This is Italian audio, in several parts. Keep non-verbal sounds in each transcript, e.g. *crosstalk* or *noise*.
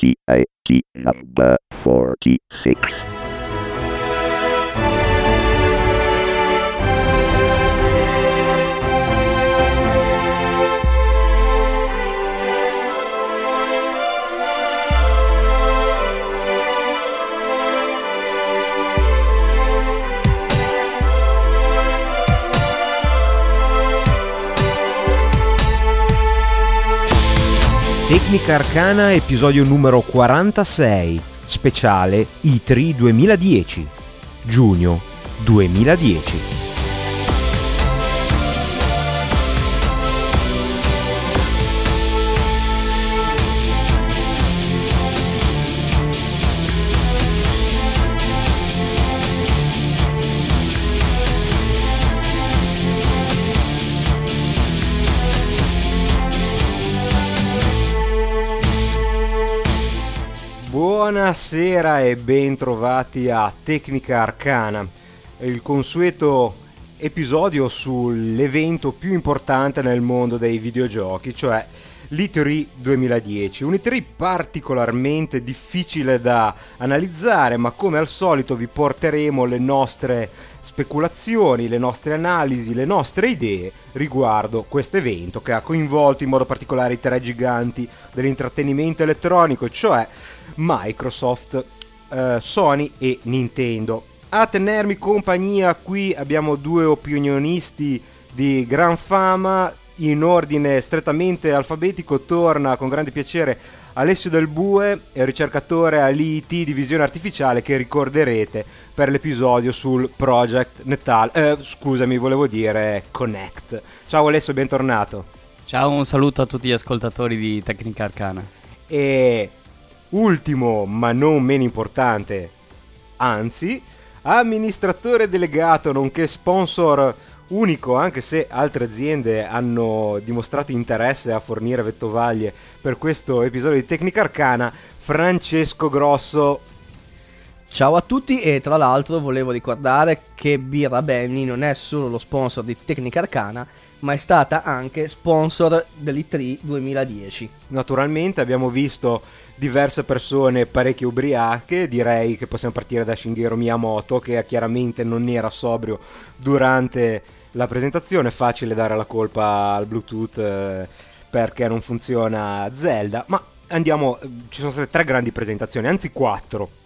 T I T number 46. Tecnica Arcana, episodio numero 46, speciale I3 2010, giugno 2010. Buonasera e ben trovati a Tecnica Arcana, il consueto episodio sull'evento più importante nel mondo dei videogiochi, cioè l'E3 2010. Un E3 particolarmente difficile da analizzare, ma come al solito vi porteremo le nostre speculazioni, le nostre analisi, le nostre idee riguardo questo evento che ha coinvolto in modo particolare i tre giganti dell'intrattenimento elettronico, cioè Microsoft, eh, Sony e Nintendo. A tenermi compagnia qui abbiamo due opinionisti di gran fama, in ordine strettamente alfabetico torna con grande piacere Alessio Del Bue, ricercatore all'IIT di visione artificiale che ricorderete per l'episodio sul Project Natal. Eh, scusami, volevo dire Connect. Ciao Alessio, bentornato. Ciao, un saluto a tutti gli ascoltatori di Tecnica Arcana. E ultimo, ma non meno importante, anzi, amministratore delegato nonché sponsor unico, anche se altre aziende hanno dimostrato interesse a fornire vettovaglie per questo episodio di Tecnica Arcana, Francesco Grosso. Ciao a tutti e tra l'altro volevo ricordare che Birra Benny non è solo lo sponsor di Tecnica Arcana, ma è stata anche sponsor dell'E3 2010. Naturalmente abbiamo visto diverse persone parecchie ubriache, direi che possiamo partire da Shigeru Miyamoto che chiaramente non era sobrio durante la presentazione, facile dare la colpa al Bluetooth eh, perché non funziona Zelda, ma andiamo, ci sono state tre grandi presentazioni, anzi quattro.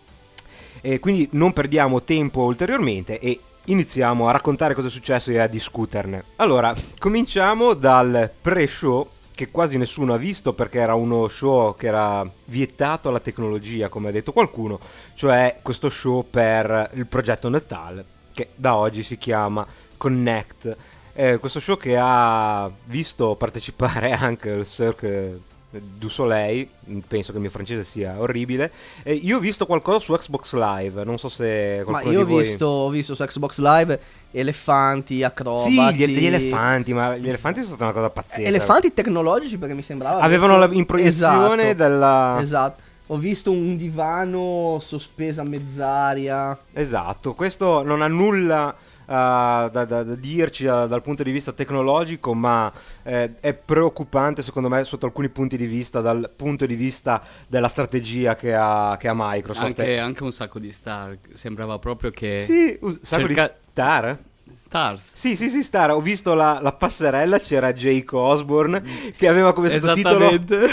E quindi non perdiamo tempo ulteriormente e iniziamo a raccontare cosa è successo e a discuterne. Allora, cominciamo dal pre-show che quasi nessuno ha visto perché era uno show che era vietato alla tecnologia, come ha detto qualcuno, cioè questo show per il progetto Natal, che da oggi si chiama Connect. Eh, questo show che ha visto partecipare *laughs* anche il Cirque du Soleil, penso che il mio francese sia orribile. Eh, io ho visto qualcosa su Xbox Live, non so se Ma io ho voi... visto, ho visto su Xbox Live elefanti, Sì, acrobati. gli, gli elefanti, ma gli elefanti sono stata una cosa pazzesca. Elefanti tecnologici perché mi sembrava... Avevano la, in proiezione Esatto, della... Esatto. Ho visto un divano sospeso a mezz'aria. Esatto, questo non ha nulla da, da- da dirci uh, dal punto di vista tecnologico, ma eh, è preoccupante secondo me sotto alcuni punti di vista, dal punto di vista della strategia che ha, che ha Microsoft. Anche, anche un sacco di star. Sembrava proprio che. Sì, un sacco Cerca- di star. Stars. Sì, sì, sì, star. Ho visto la, la passerella, c'era Jake Osborne che aveva come sottotitolo.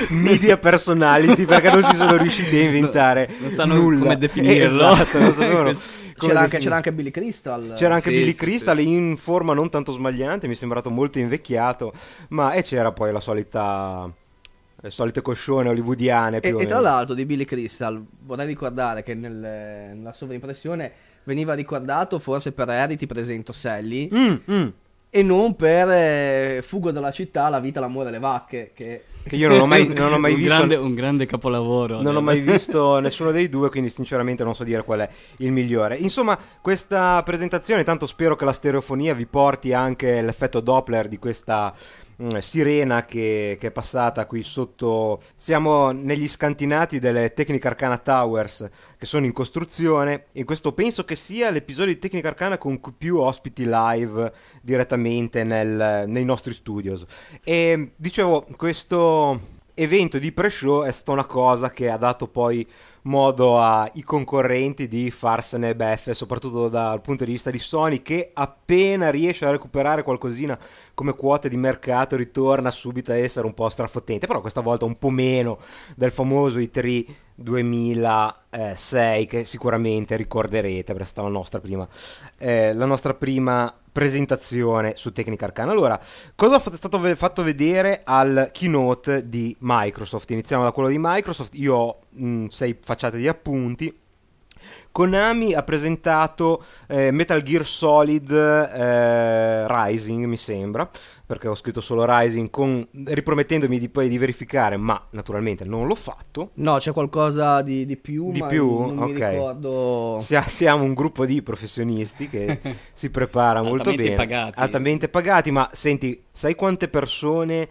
Media Personality perché non si sono riusciti a *laughs* inventare Non sanno nulla. come definirlo. Esatto, non *laughs* sapevano C'era anche, c'era anche Billy Crystal. C'era anche Sì, Billy sì, Crystal in forma non tanto smagliante, mi è sembrato molto invecchiato, ma e c'era poi la solita le solite coscione hollywoodiane più E, o e tra l'altro di Billy Crystal vorrei ricordare che nel- nella sovraimpressione veniva ricordato forse per Rarity presento Sally. Mm, mm, e non per eh, Fugo dalla città, la vita, l'amore e le vacche che che io non ho mai, *laughs* non ho mai un, visto grande, un grande capolavoro. Non ho mai *laughs* visto nessuno dei due, quindi sinceramente non so dire qual è il migliore. Insomma, questa presentazione, tanto spero che la stereofonia vi porti anche l'effetto Doppler di questa mm, sirena che, che è passata qui sotto. Siamo negli scantinati delle Tecnica Arcana Towers che sono in costruzione e questo penso che sia l'episodio di Tecnica Arcana con più ospiti live direttamente nel- nei nostri studios. E dicevo, questo evento di pre-show è stata una cosa che ha dato poi modo ai concorrenti di farsene beffe, soprattutto dal punto di vista di Sony, che appena riesce a recuperare qualcosina come quote di mercato ritorna subito a essere un po' strafottente, però questa volta un po' meno del famoso i3 2006 che sicuramente ricorderete perché è stata la nostra prima, eh, la nostra prima presentazione su Tecnica Arcana. Allora, cosa è stato fatto vedere al keynote di Microsoft? Iniziamo da quello di Microsoft. Io ho mh, sei facciate di appunti. Konami ha presentato eh, Metal Gear Solid eh, Rising, mi sembra, perché ho scritto solo Rising, con, ripromettendomi di, poi di verificare, ma naturalmente non l'ho fatto. No, c'è qualcosa di, di più, di più? non ok. mi ricordo... siamo un gruppo di professionisti che *laughs* si prepara molto bene. Pagati. Altamente pagati. Ma senti, sai quante persone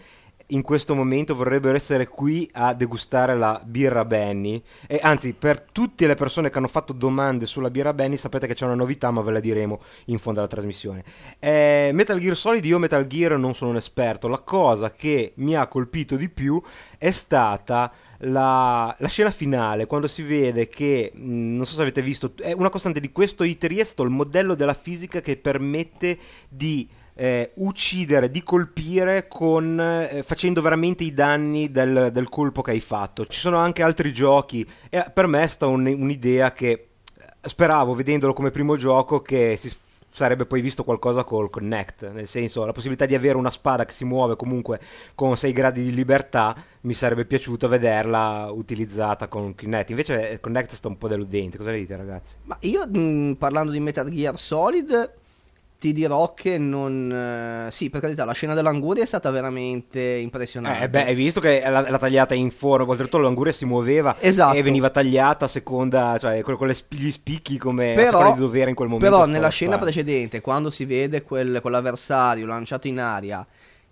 in questo momento vorrebbero essere qui a degustare la birra Benny. E anzi, per tutte le persone che hanno fatto domande sulla birra Benny, sapete che c'è una novità, ma ve la diremo in fondo alla trasmissione. Eh, Metal Gear Solid, io Metal Gear non sono un esperto. La cosa che mi ha colpito di più è stata la, la scena finale, quando si vede che, mh, non so se avete visto, è una costante di questo ITRI è stato il modello della fisica che permette di eh, uccidere, di colpire con, eh, facendo veramente i danni del, del, colpo che hai fatto. Ci sono anche altri giochi e per me è stata un, un'idea che eh, speravo, vedendolo come primo gioco, che si sarebbe poi visto qualcosa col Connect, nel senso la possibilità di avere una spada che si muove comunque con 6 gradi di libertà, mi sarebbe piaciuto vederla utilizzata con Connect, invece Connect sta un po' deludente, cosa dite ragazzi? Ma io mh, parlando di Metal Gear Solid ti dirò che non... Eh, sì, per carità, la scena dell'anguria è stata veramente impressionante. Eh, beh, hai visto che l'ha, l'ha tagliata in forno, oltretutto l'anguria si muoveva esatto. e veniva tagliata a seconda, cioè con, con gli spicchi come però, di dovere in quel momento. Però nella scena precedente, quando si vede quel, quell'avversario lanciato in aria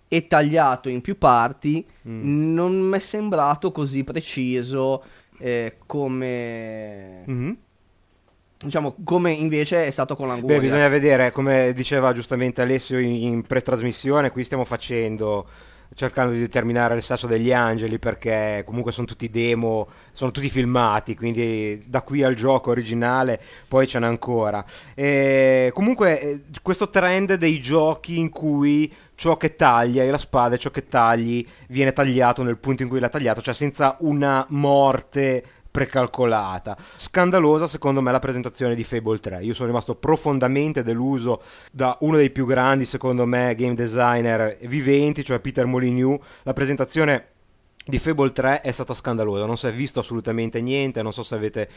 e tagliato in più parti, mm. non mi è sembrato così preciso eh, come... Mm-hmm diciamo come invece è stato con l'anguria. Beh, bisogna vedere, come diceva giustamente Alessio in, in pre-trasmissione, qui stiamo facendo cercando di determinare il sasso degli angeli perché comunque sono tutti demo, sono tutti filmati, quindi da qui al gioco originale poi ce n'è ancora. E comunque eh, questo trend dei giochi in cui ciò che taglia e la spada ciò che tagli viene tagliato nel punto in cui l'ha tagliato, cioè senza una morte precalcolata. Scandalosa secondo me la presentazione di Fable 3. Io sono rimasto profondamente deluso da uno dei più grandi, secondo me, game designer viventi, cioè Peter Molyneux. La presentazione di Fable 3 è stata scandalosa, non si è visto assolutamente niente, non so se avete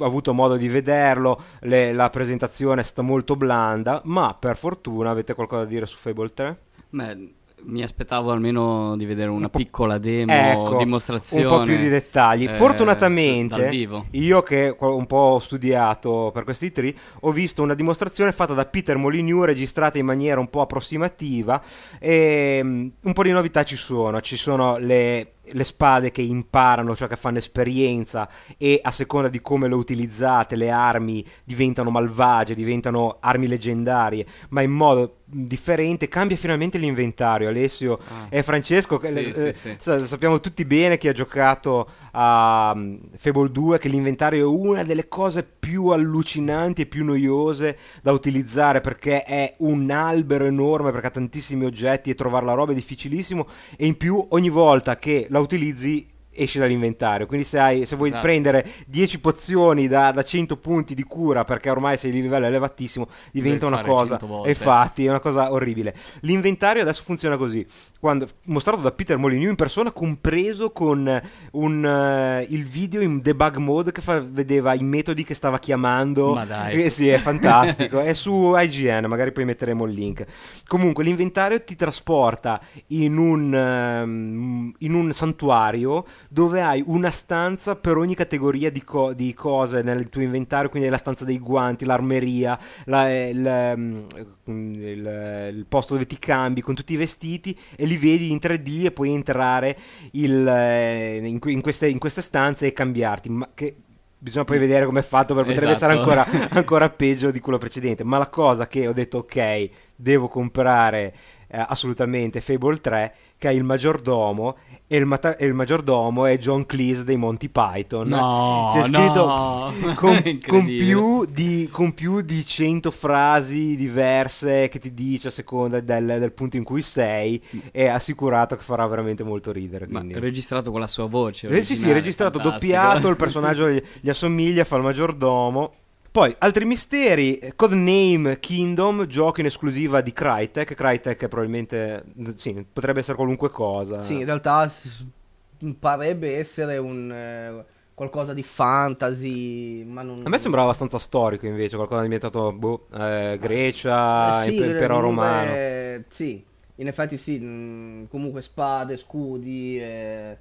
avuto modo di vederlo, Le, la presentazione è stata molto blanda, ma per fortuna avete qualcosa da dire su Fable 3? Beh, mi aspettavo almeno di vedere una un piccola demo, ecco, dimostrazione. Un po' più di dettagli. Eh, Fortunatamente, io che un po' ho studiato per questi tri, ho visto una dimostrazione fatta da Peter Molyneux, registrata in maniera un po' approssimativa. E um, un po' di novità ci sono. Ci sono le le spade che imparano, cioè che fanno esperienza e a seconda di come le utilizzate le armi diventano malvagie, diventano armi leggendarie, ma in modo differente, cambia finalmente l'inventario. Alessio ah. e Francesco, sì, eh, sì, sì. sappiamo tutti bene chi ha giocato a um, Fable 2 che l'inventario è una delle cose più allucinanti e più noiose da utilizzare perché è un albero enorme perché ha tantissimi oggetti e trovare la roba è difficilissimo e in più ogni volta che la utilizzi esce dall'inventario. Quindi se, hai, se vuoi esatto. prendere 10 pozioni da, da, 100 punti di cura perché ormai sei di livello elevatissimo, diventa una cosa. Infatti, è una cosa orribile. L'inventario adesso funziona così. Quando, mostrato da Peter Molyneux in persona, compreso con un, uh, il video in debug mode che fa, vedeva i metodi che stava chiamando. Ma dai. Eh, sì, è fantastico. *laughs* è su IGN, magari poi metteremo il link. Comunque, l'inventario ti trasporta in un, um, in un santuario dove hai una stanza per ogni categoria di, co- di cose nel tuo inventario, quindi la stanza dei guanti, l'armeria, la, il, mm, il, il, posto dove ti cambi con tutti i vestiti e li vedi in 3D e puoi entrare il, eh, in, in, queste, in, queste, stanze e cambiarti. Ma che bisogna poi vedere come è fatto perché potrebbe esatto. essere ancora, *laughs* ancora peggio di quello precedente. Ma la cosa che ho detto ok, devo comprare eh, assolutamente Fable 3 che è il maggiordomo e il, mata- e il maggiordomo è John Cleese dei Monty Python. No, C'è scritto no. *laughs* *laughs* con, con più di, con più di 100 frasi diverse che ti dice a seconda del, del punto in cui sei. È assicurato che farà veramente molto ridere. Ma registrato con la sua voce. Eh, sì, sì, registrato, fantastico. doppiato, il *laughs* personaggio gli, gli assomiglia, fa il maggiordomo. Poi, altri misteri, eh, Codename Kingdom, gioco in esclusiva di Crytek. Crytek è probabilmente, sì, potrebbe essere qualunque cosa. Sì, in realtà parebbe essere un eh, qualcosa di fantasy, ma non... A me sembrava abbastanza storico invece, qualcosa ambientato, boh, eh, Grecia, Eh, sì, imp- impero comunque, romano. Sì, in effetti sì, mh, comunque spade, scudi, eh,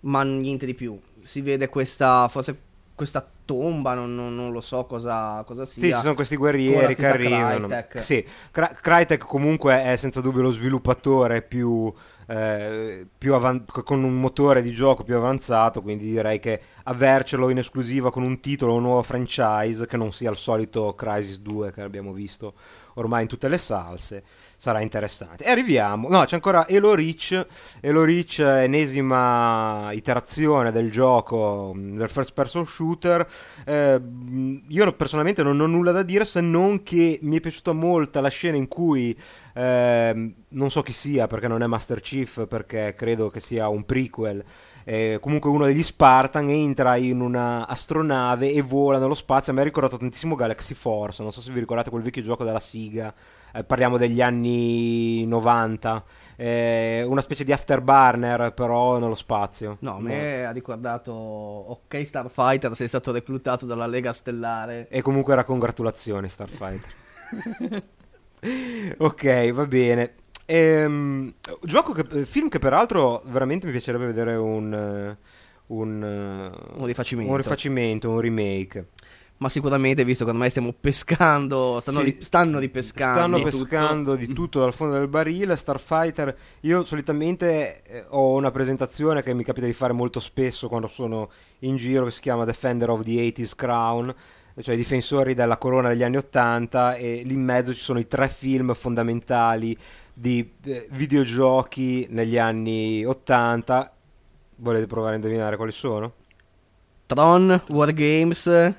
ma niente di più. Si vede questa, forse questa tomba, non, non- non lo so cosa, cosa Sì, sia. ci sono questi guerrieri che arrivano. Crytek. Sì, Cry- Crytek comunque è senza dubbio lo sviluppatore più, eh, più avan- con un motore di gioco più avanzato, quindi direi che avercelo in esclusiva con un titolo, un nuovo franchise, che non sia il solito Crisis 2 che abbiamo visto ormai in tutte le salse, sarà interessante. E arriviamo, no, c'è ancora Halo Reach, Halo Reach, eh, ennesima iterazione del gioco, mh, del first person shooter. Eh, io personalmente non ho nulla da dire se non che mi è piaciuta molto la scena in cui ehm, non so chi sia perché non è Master Chief, perché credo che sia un prequel. Eh, comunque uno degli Spartan entra in una astronave e vola nello spazio. A me ha ricordato tantissimo Galaxy Force. Non so se vi ricordate quel vecchio gioco della Siga. Eh, parliamo degli anni 90. eh, una specie di afterburner, però nello spazio. No, a me ha ricordato, ok Starfighter, sei stato reclutato dalla Lega Stellare. E comunque era congratulazioni, Starfighter. *laughs* ok, va bene. Ehm, gioco che, film che peraltro veramente mi piacerebbe vedere un, eh, un, eh, Un rifacimento. un rifacimento, un remake. Ma sicuramente, visto che ormai stiamo pescando, stanno, Sì, ri- stanno ripescando. Stanno di tutto. pescando di tutto dal fondo del barile. Starfighter, io solitamente eh, ho una presentazione che mi capita di fare molto spesso quando sono in giro, che si chiama Defender of the 80s Crown, cioè i difensori della corona degli anni 80 e lì in mezzo ci sono i tre film fondamentali di eh, videogiochi negli anni 80. Volete provare a indovinare quali sono? Tron, Wargames e...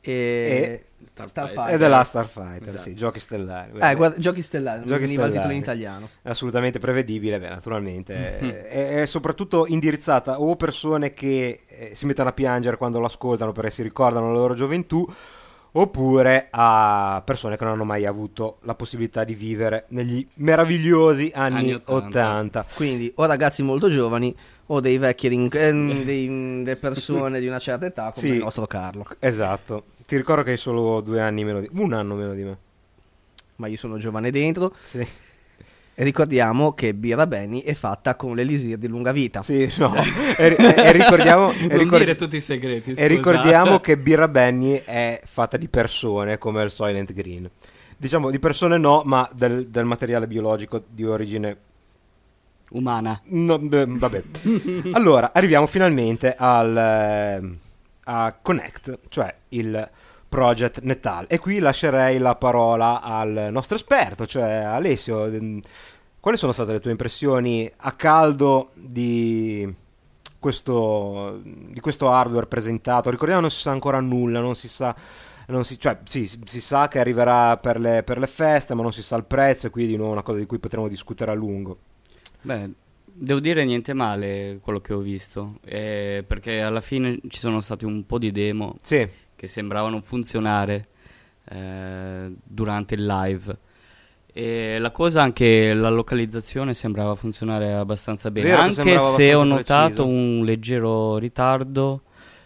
E- Starfighter. Starfighter. Ed è la Starfighter, Esatto. sì, giochi stellari. Eh, guarda, giochi stellari, Giochi veniva il titolo in stellari. italiano. Assolutamente prevedibile, beh, naturalmente. è, *laughs* è- è soprattutto indirizzata o persone che eh, si mettono a piangere quando lo ascoltano perché si ricordano la loro gioventù, oppure a persone che non hanno mai avuto la possibilità di vivere negli meravigliosi anni, Anni 80. 80. Quindi o ragazzi molto giovani o dei vecchi rin- eh, *laughs* dei- delle persone di una certa età come Sì. il nostro Carlo. Esatto. Ti ricordo che hai solo due anni meno di un anno meno di me. Ma io sono giovane dentro Sì, ricordiamo che Birra Benny è fatta con l'elisir di lunga vita. sì no. *laughs* e, e- e ricordiamo, e Non ricor- dire tutti i segreti. E scusa, ricordiamo cioè. che Birra Benny è fatta di persone come il Silent Green. Diciamo di persone no, ma del, del materiale biologico di origine. Umana. no, beh, vabbè. allora, arriviamo finalmente al, eh, a Connect, cioè il Project Netal. E qui lascerei la parola al nostro esperto, cioè Alessio. Ehm, Quali sono state le tue impressioni a caldo di questo, di questo hardware presentato? Ricordiamo non si sa ancora nulla, non si sa... non si- cioè, sì, si, sa che arriverà per le, per le feste, ma non si sa il prezzo, e qui di nuovo è una cosa di cui potremo discutere a lungo. Beh, devo dire niente male quello che ho visto. eh, perché alla fine ci sono stati un po' di demo Sì, che sembravano funzionare eh, durante il live. E la cosa anche la localizzazione sembrava funzionare abbastanza bene, Vero che anche sembrava se ho notato preciso. un leggero ritardo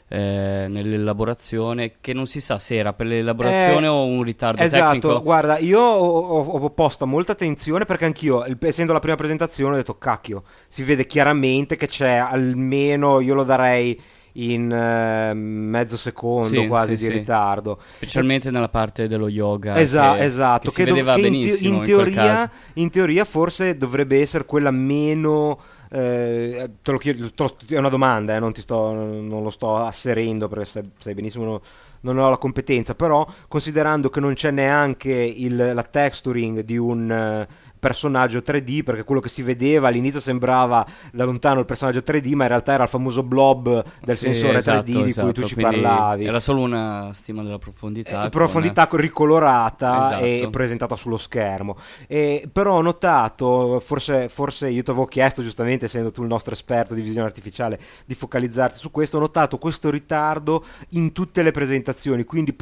eh, nell'elaborazione che non si sa se era per l'elaborazione Eh, o un ritardo Esatto, tecnico. guarda, io ho, ho- posto molta attenzione perché anch'io, essendo la prima presentazione, ho detto cacchio, si vede chiaramente che c'è almeno, io lo darei in eh, mezzo secondo Sì, quasi sì, di sì. ritardo. Specialmente nella parte dello yoga. Esa- che- esatto, che si dov- vedeva in, te- benissimo in in teoria, caso. in teoria forse dovrebbe essere quella meno... eh, te lo chiedo, te lo- è una domanda, eh, non, ti sto, non lo sto asserendo perché sai, sai benissimo non, non ho la competenza, però considerando che non c'è neanche il- la texturing di un personaggio 3D perché quello che si vedeva all'inizio sembrava da lontano il personaggio 3D ma in realtà era il famoso blob del Sì, sensore esatto, 3D di esatto, cui tu ci quindi parlavi Era solo una stima della profondità. Eh, profondità ricolorata e Esatto. presentata sullo schermo. E, però ho notato, forse, forse io ti avevo chiesto giustamente, essendo tu il nostro esperto di visione artificiale, di focalizzarti su questo, ho notato questo ritardo in tutte le presentazioni, quindi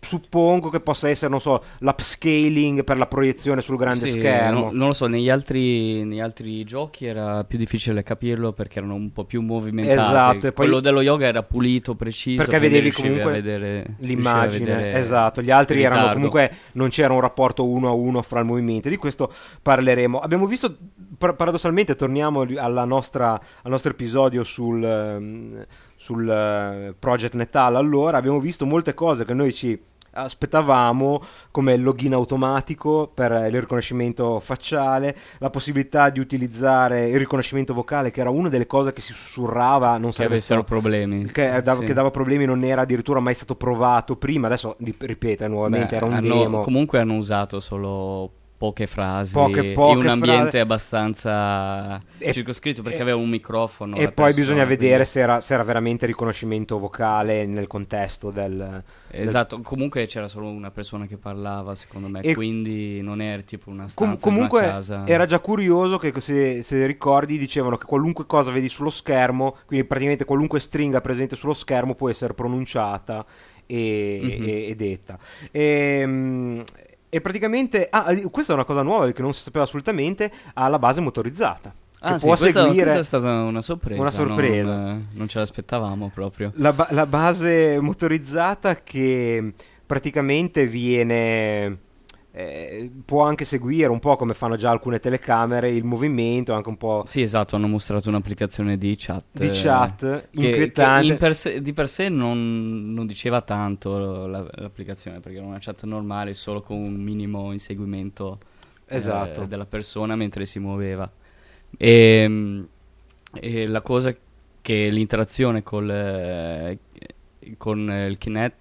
suppongo che possa essere, non so, l'upscaling per la proiezione sul grande Sì, schermo. no- non lo so, negli altri, negli altri giochi era più difficile capirlo perché erano un po' più movimentati. Esatto, e poi- Quello dello yoga era pulito, preciso. Perché vedevi comunque vedere, l'immagine, vedere esatto. Gli altri erano ritardo. comunque non c'era un rapporto uno a uno fra il movimento. Di questo parleremo. Abbiamo visto, par- paradossalmente, torniamo nostra, al nostro episodio sul, ehm, sul eh, Project Netal. Allora, abbiamo visto molte cose che noi ci aspettavamo come il login automatico per il riconoscimento facciale, la possibilità di utilizzare il riconoscimento vocale che era una delle cose che si sussurrava, non che avessero problemi. che dava, Sì. che dava problemi non era addirittura mai stato provato prima adesso ripeto eh, nuovamente Beh, era un hanno- demo Comunque hanno usato solo poche frasi Poche- poche un ambiente frasi. abbastanza E- circoscritto perché e- aveva un microfono. e poi persona, bisogna vedere quindi- se era, se era veramente riconoscimento vocale nel contesto del Esatto, comunque c'era solo una persona che parlava, secondo me, E- quindi non era tipo una Com- stanza una comunque casa. era già curioso che se, se ricordi dicevano che qualunque cosa vedi sullo schermo quindi praticamente qualunque stringa presente sullo schermo può essere pronunciata e, Mhm. e- e detta e, e praticamente ah, questa è una cosa nuova che non si sapeva assolutamente ha la base motorizzata Ah, che sì, può questa, seguire questa è stata una sorpresa. Una sorpresa. Non, eh, non ce l'aspettavamo proprio. La, ba- la base motorizzata che praticamente viene. Eh, può anche seguire un po' come fanno già alcune telecamere il movimento, anche un po' Sì, esatto, hanno mostrato un'applicazione di chat. di eh, chat che- inquietante. che in per sé- di per sé non, non diceva tanto la- l'applicazione perché era una chat normale solo con un minimo inseguimento eh, Esatto. della persona mentre si muoveva e, e la cosa che l'interazione col, eh, con il Kinect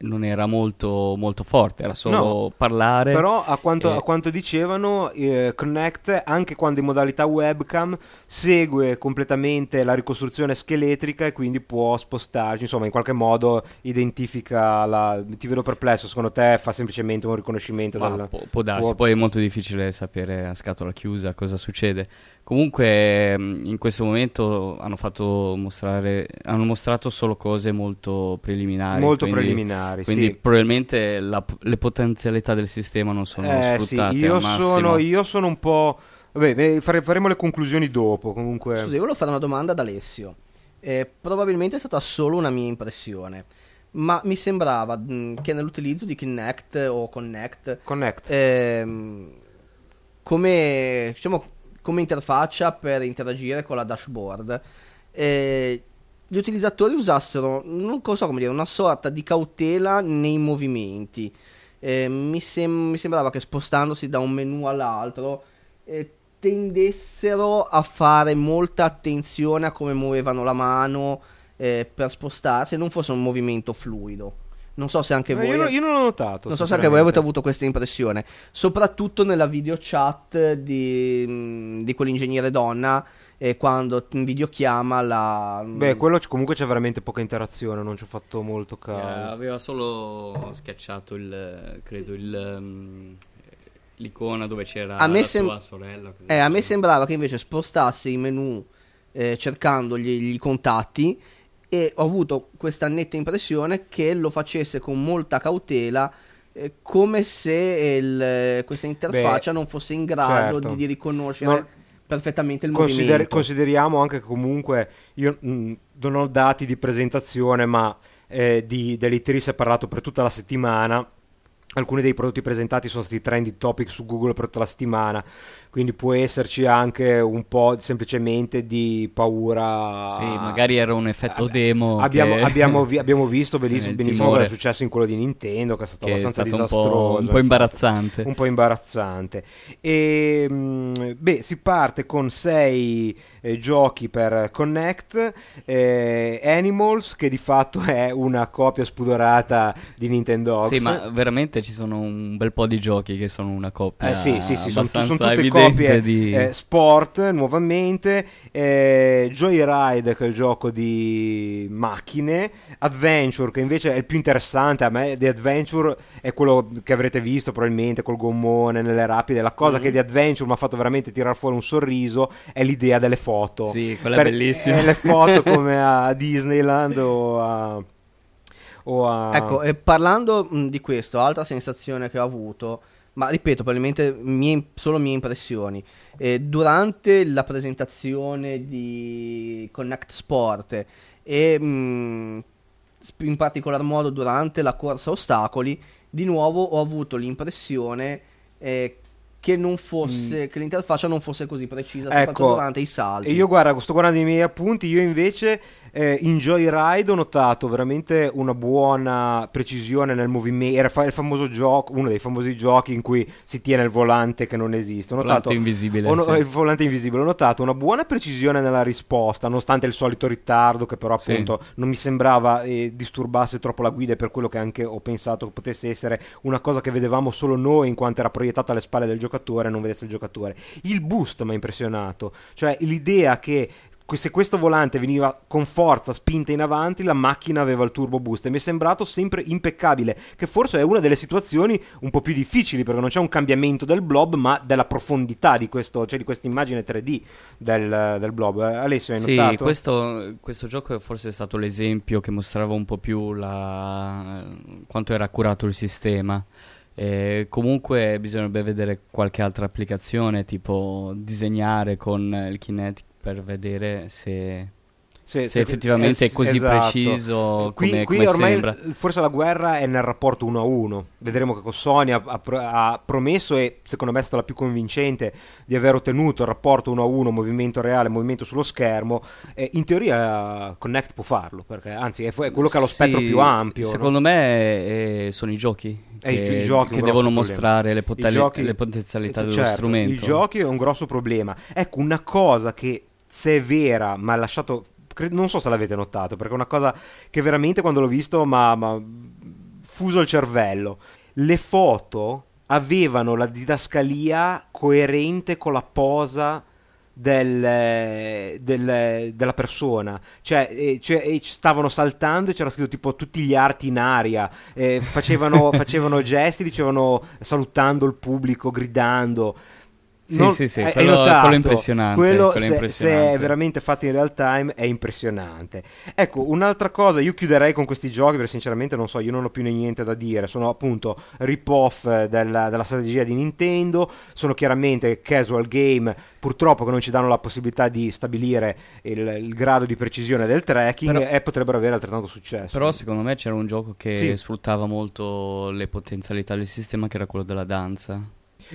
non era molto, molto forte era solo No, parlare Però a quanto, e- a quanto dicevano, eh, Connect, anche quando in modalità webcam, segue completamente la ricostruzione scheletrica e quindi può spostarci, insomma in qualche modo identifica la... Ti vedo perplesso, secondo te fa semplicemente un riconoscimento Ma del... può, può darsi, può- poi è molto difficile sapere a scatola chiusa cosa succede. Comunque, mh, in questo momento hanno fatto mostrare, hanno mostrato solo cose molto preliminari. Molto quindi- preliminari, Quindi sì. probabilmente la- le potenzialità del sistema non sono Eh, sì, sfruttate io al massimo. sono, io sono un po'... Vabbè, faremo le conclusioni dopo, comunque... Scusi, io volevo fare una domanda ad Alessio. Eh, probabilmente è stata solo una mia impressione, ma mi sembrava mh, che nell'utilizzo di Kinect o Connect, Connect. ehm, come, diciamo, come interfaccia per interagire con la dashboard, eh, gli utilizzatori usassero, non so come dire, una sorta di cautela nei movimenti. Eh, mi, sem- mi sembrava che spostandosi da un menu all'altro eh, tendessero a fare molta attenzione a come muovevano la mano per spostarsi non fosse un movimento fluido. Non so se anche Eh, voi... io, non- io non l'ho notato. Non so se anche voi avete avuto questa impressione, soprattutto nella video chat di, di quell'ingegnere donna, eh, quando in videochiama la... Beh, quello c- comunque c'è veramente poca interazione, non ci ho fatto molto Eh, caso. aveva solo schiacciato il, credo, il, um, l'icona dove c'era A me la sem- sua sorella. così Eh, a me sembrava che invece spostasse i menu eh, cercando gli, gli contatti e ho avuto questa netta impressione che lo facesse con molta cautela eh, come se il- questa interfaccia non fosse in grado certo. di, di riconoscere No, perfettamente il Consider- movimento. consideriamo anche che comunque io mh, non ho dati di presentazione, ma eh, di, dell'E3 si è parlato per tutta la settimana. Alcuni dei prodotti presentati sono stati trending topic su Google per tutta la settimana, quindi può esserci anche un po' semplicemente di paura. Sì, magari era un effetto demo. Abbiamo, che- abbiamo vi- abbiamo visto benissimo, Eh, benissimo cosa è successo in quello di Nintendo, che è stato che è abbastanza stato un po', disastroso. un po' imbarazzante. un po' imbarazzante. E, mh, beh, si parte con sei eh, giochi per Connect, eh, Animals, che di fatto è una copia spudorata di Nintendo Sì, ma veramente ci sono un bel po' di giochi che sono una coppia. Eh sì, sì, sì, sono, sono tutte copie di... eh, sport nuovamente, eh, Joyride che è il gioco di macchine, Adventure che invece è il più interessante a me di Adventure è quello che avrete visto probabilmente col gommone nelle rapide, la cosa Mhm. che di Adventure mi ha fatto veramente tirare fuori un sorriso è l'idea delle foto. Sì, quella Per- è bellissima. eh, le foto *laughs* come a Disneyland o a... O a... Ecco, e parlando mh, di questo, altra sensazione che ho avuto, ma ripeto, probabilmente mie- solo mie impressioni. Eh, durante la presentazione di Connect Sport e mh, in particolar modo durante la corsa ostacoli, di nuovo ho avuto l'impressione eh, che non fosse che l'interfaccia non fosse così precisa, soprattutto Ecco, durante i salti. E io guarda, sto guardando i miei appunti, io invece eh, in Joyride ho notato veramente una buona precisione nel movimento, era fa- il famoso gioco, uno dei famosi giochi in cui si tiene il volante che non esiste. Ho Volante notato, invisibile, ho no- sì. il volante invisibile, ho notato una buona precisione nella risposta, nonostante il solito ritardo che però Sì. appunto non mi sembrava eh, disturbasse troppo la guida e per quello che anche ho pensato che potesse essere una cosa che vedevamo solo noi in quanto era proiettata alle spalle del giocatore e non vedesse il giocatore. Il boost mi ha impressionato, cioè l'idea che se questo volante veniva con forza spinta in avanti, la macchina aveva il turbo boost e mi è sembrato sempre impeccabile, che forse è una delle situazioni un po' più difficili perché non c'è un cambiamento del blob, ma della profondità di, questo, cioè di questa immagine 3D del, del blob. Eh, Alessio, hai Sì, notato? questo, questo gioco è forse stato l'esempio che mostrava un po' più la- quanto era accurato il sistema. Eh, comunque bisognerebbe vedere qualche altra applicazione, tipo disegnare con il Kinetic per vedere se, Se, se effettivamente eh, è così esatto. preciso Qui, come, qui come ormai sembra. forse la guerra è nel rapporto 1 a 1. Vedremo che con Sony ha, ha pro- ha promesso e secondo me è stata la più convincente di aver ottenuto il rapporto 1 a 1, movimento reale, movimento sullo schermo. E in teoria Connect può farlo, perché anzi è, è quello che ha lo Sì, spettro più ampio. no? Secondo me eh, sono i giochi Eh, i che, i giochi che devono grosso mostrare le, problema. potali- giochi- le potenzialità eh, dello certo, strumento. I giochi è un grosso problema. Ecco, una cosa che se è vera, ma ha lasciato. cre- Non so se l'avete notato, perché è una cosa che veramente quando l'ho visto mi ha fuso il cervello. Le foto avevano la didascalia coerente con la posa del- del- della persona cioè, eh, cioè, eh, stavano saltando e c'era scritto tipo tutti gli arti in aria eh, facevano, *laughs* facevano gesti dicevano salutando il pubblico gridando Sì, sì, sì, hai- hai quello- notato? quello è impressionante, Quello, quello se- impressionante. se è veramente fatto in real time è impressionante ecco un'altra cosa io chiuderei con questi giochi perché sinceramente non so io non ho più niente da dire sono appunto rip-off eh, della, della strategia di Nintendo sono chiaramente casual game purtroppo che non ci danno la possibilità di stabilire il, il grado di precisione del tracking Però- e potrebbero avere altrettanto successo Però secondo me c'era un gioco che Sì. sfruttava molto le potenzialità del sistema che era quello della danza.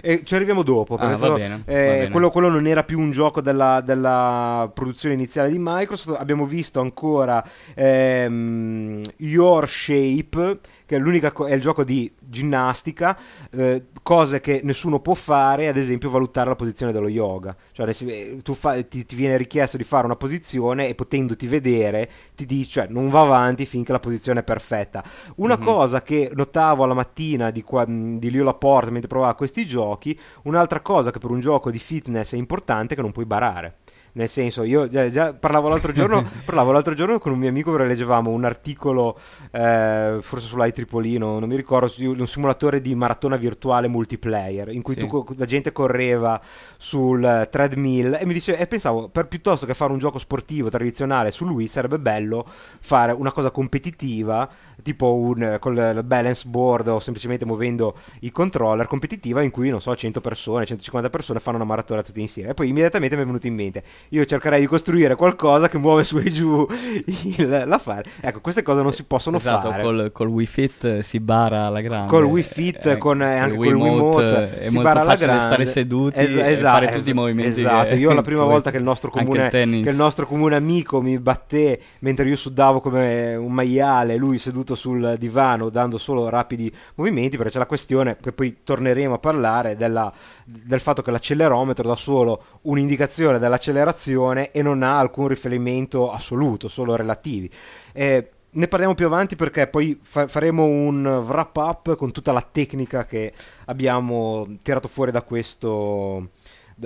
E ci arriviamo dopo. Ah, perché va so- bene, eh. Quello, quello non era più un gioco della, della produzione iniziale di Microsoft. Abbiamo visto ancora ehm, Your Shape, che è, l'unica co- è il gioco di ginnastica, eh, cose che nessuno può fare, ad esempio valutare la posizione dello yoga. Cioè, eh, tu fa- ti, ti viene richiesto di fare una posizione e potendoti vedere ti dice cioè, non va avanti finché la posizione è perfetta. Una Mhm. cosa che notavo alla mattina di, qua, di Leo Laporte mentre provava questi giochi, un'altra cosa che per un gioco di fitness è importante è che non puoi barare. Nel senso, io già, già parlavo, l'altro giorno, *laughs* parlavo l'altro giorno con un mio amico leggevamo un articolo, eh, forse sull'IEEE, non mi ricordo, su un simulatore di maratona virtuale multiplayer, in cui Sì. tu la gente correva sul eh, treadmill e mi dice, e pensavo, per, piuttosto che fare un gioco sportivo tradizionale su lui, sarebbe bello fare una cosa competitiva, tipo un, eh, con il balance board o semplicemente muovendo i controller, competitiva in cui, non so, 100 persone, 150 persone fanno una maratona tutti insieme. E poi immediatamente mi è venuto in mente, io cercherei di costruire qualcosa che muove su e giù il- l'affare. Ecco, queste cose non si possono esatto, fare. col, col Wii Fit si bara alla grande. Col Wii Fit, Eh, con, eh, anche col col Wiimote, è si molto bara alla facile grande. stare seduti Es- e esatto, fare es- tutti i movimenti. Esatto, io la *laughs* prima volta che il nostro comune, il che il nostro comune amico mi batté mentre io sudavo come un maiale, lui seduto sul divano dando solo rapidi movimenti, perché c'è la questione che poi torneremo a parlare della- del fatto che l'accelerometro dà solo un'indicazione dell'accelerazione e non ha alcun riferimento assoluto, solo relativi. Eh, ne parliamo più avanti perché poi fa- faremo un wrap up con tutta la tecnica che abbiamo tirato fuori da questo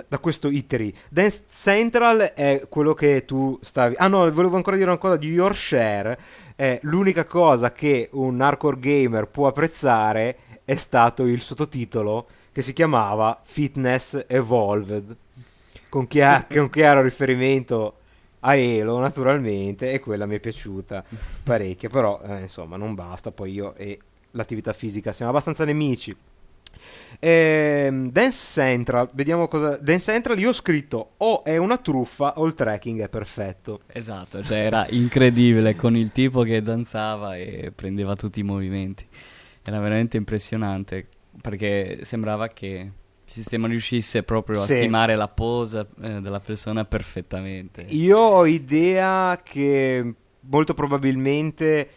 da questo iteri. Dance Central è quello che tu stavi Ah no, volevo ancora dire una cosa di Your Share. È l'unica cosa che un hardcore gamer può apprezzare è stato il sottotitolo che si chiamava Fitness Evolved con, chia- *laughs* con chiaro riferimento a Elo naturalmente e quella mi è piaciuta parecchio però eh, insomma non basta poi io e l'attività fisica siamo abbastanza nemici Ehm, Dance Central vediamo cosa Dance Central io ho scritto o è una truffa o il tracking è perfetto Esatto, cioè era incredibile con il tipo che danzava e prendeva tutti i movimenti. Era veramente impressionante perché sembrava che il sistema riuscisse proprio a Sì. stimare la posa eh, della persona perfettamente. Io ho idea che molto probabilmente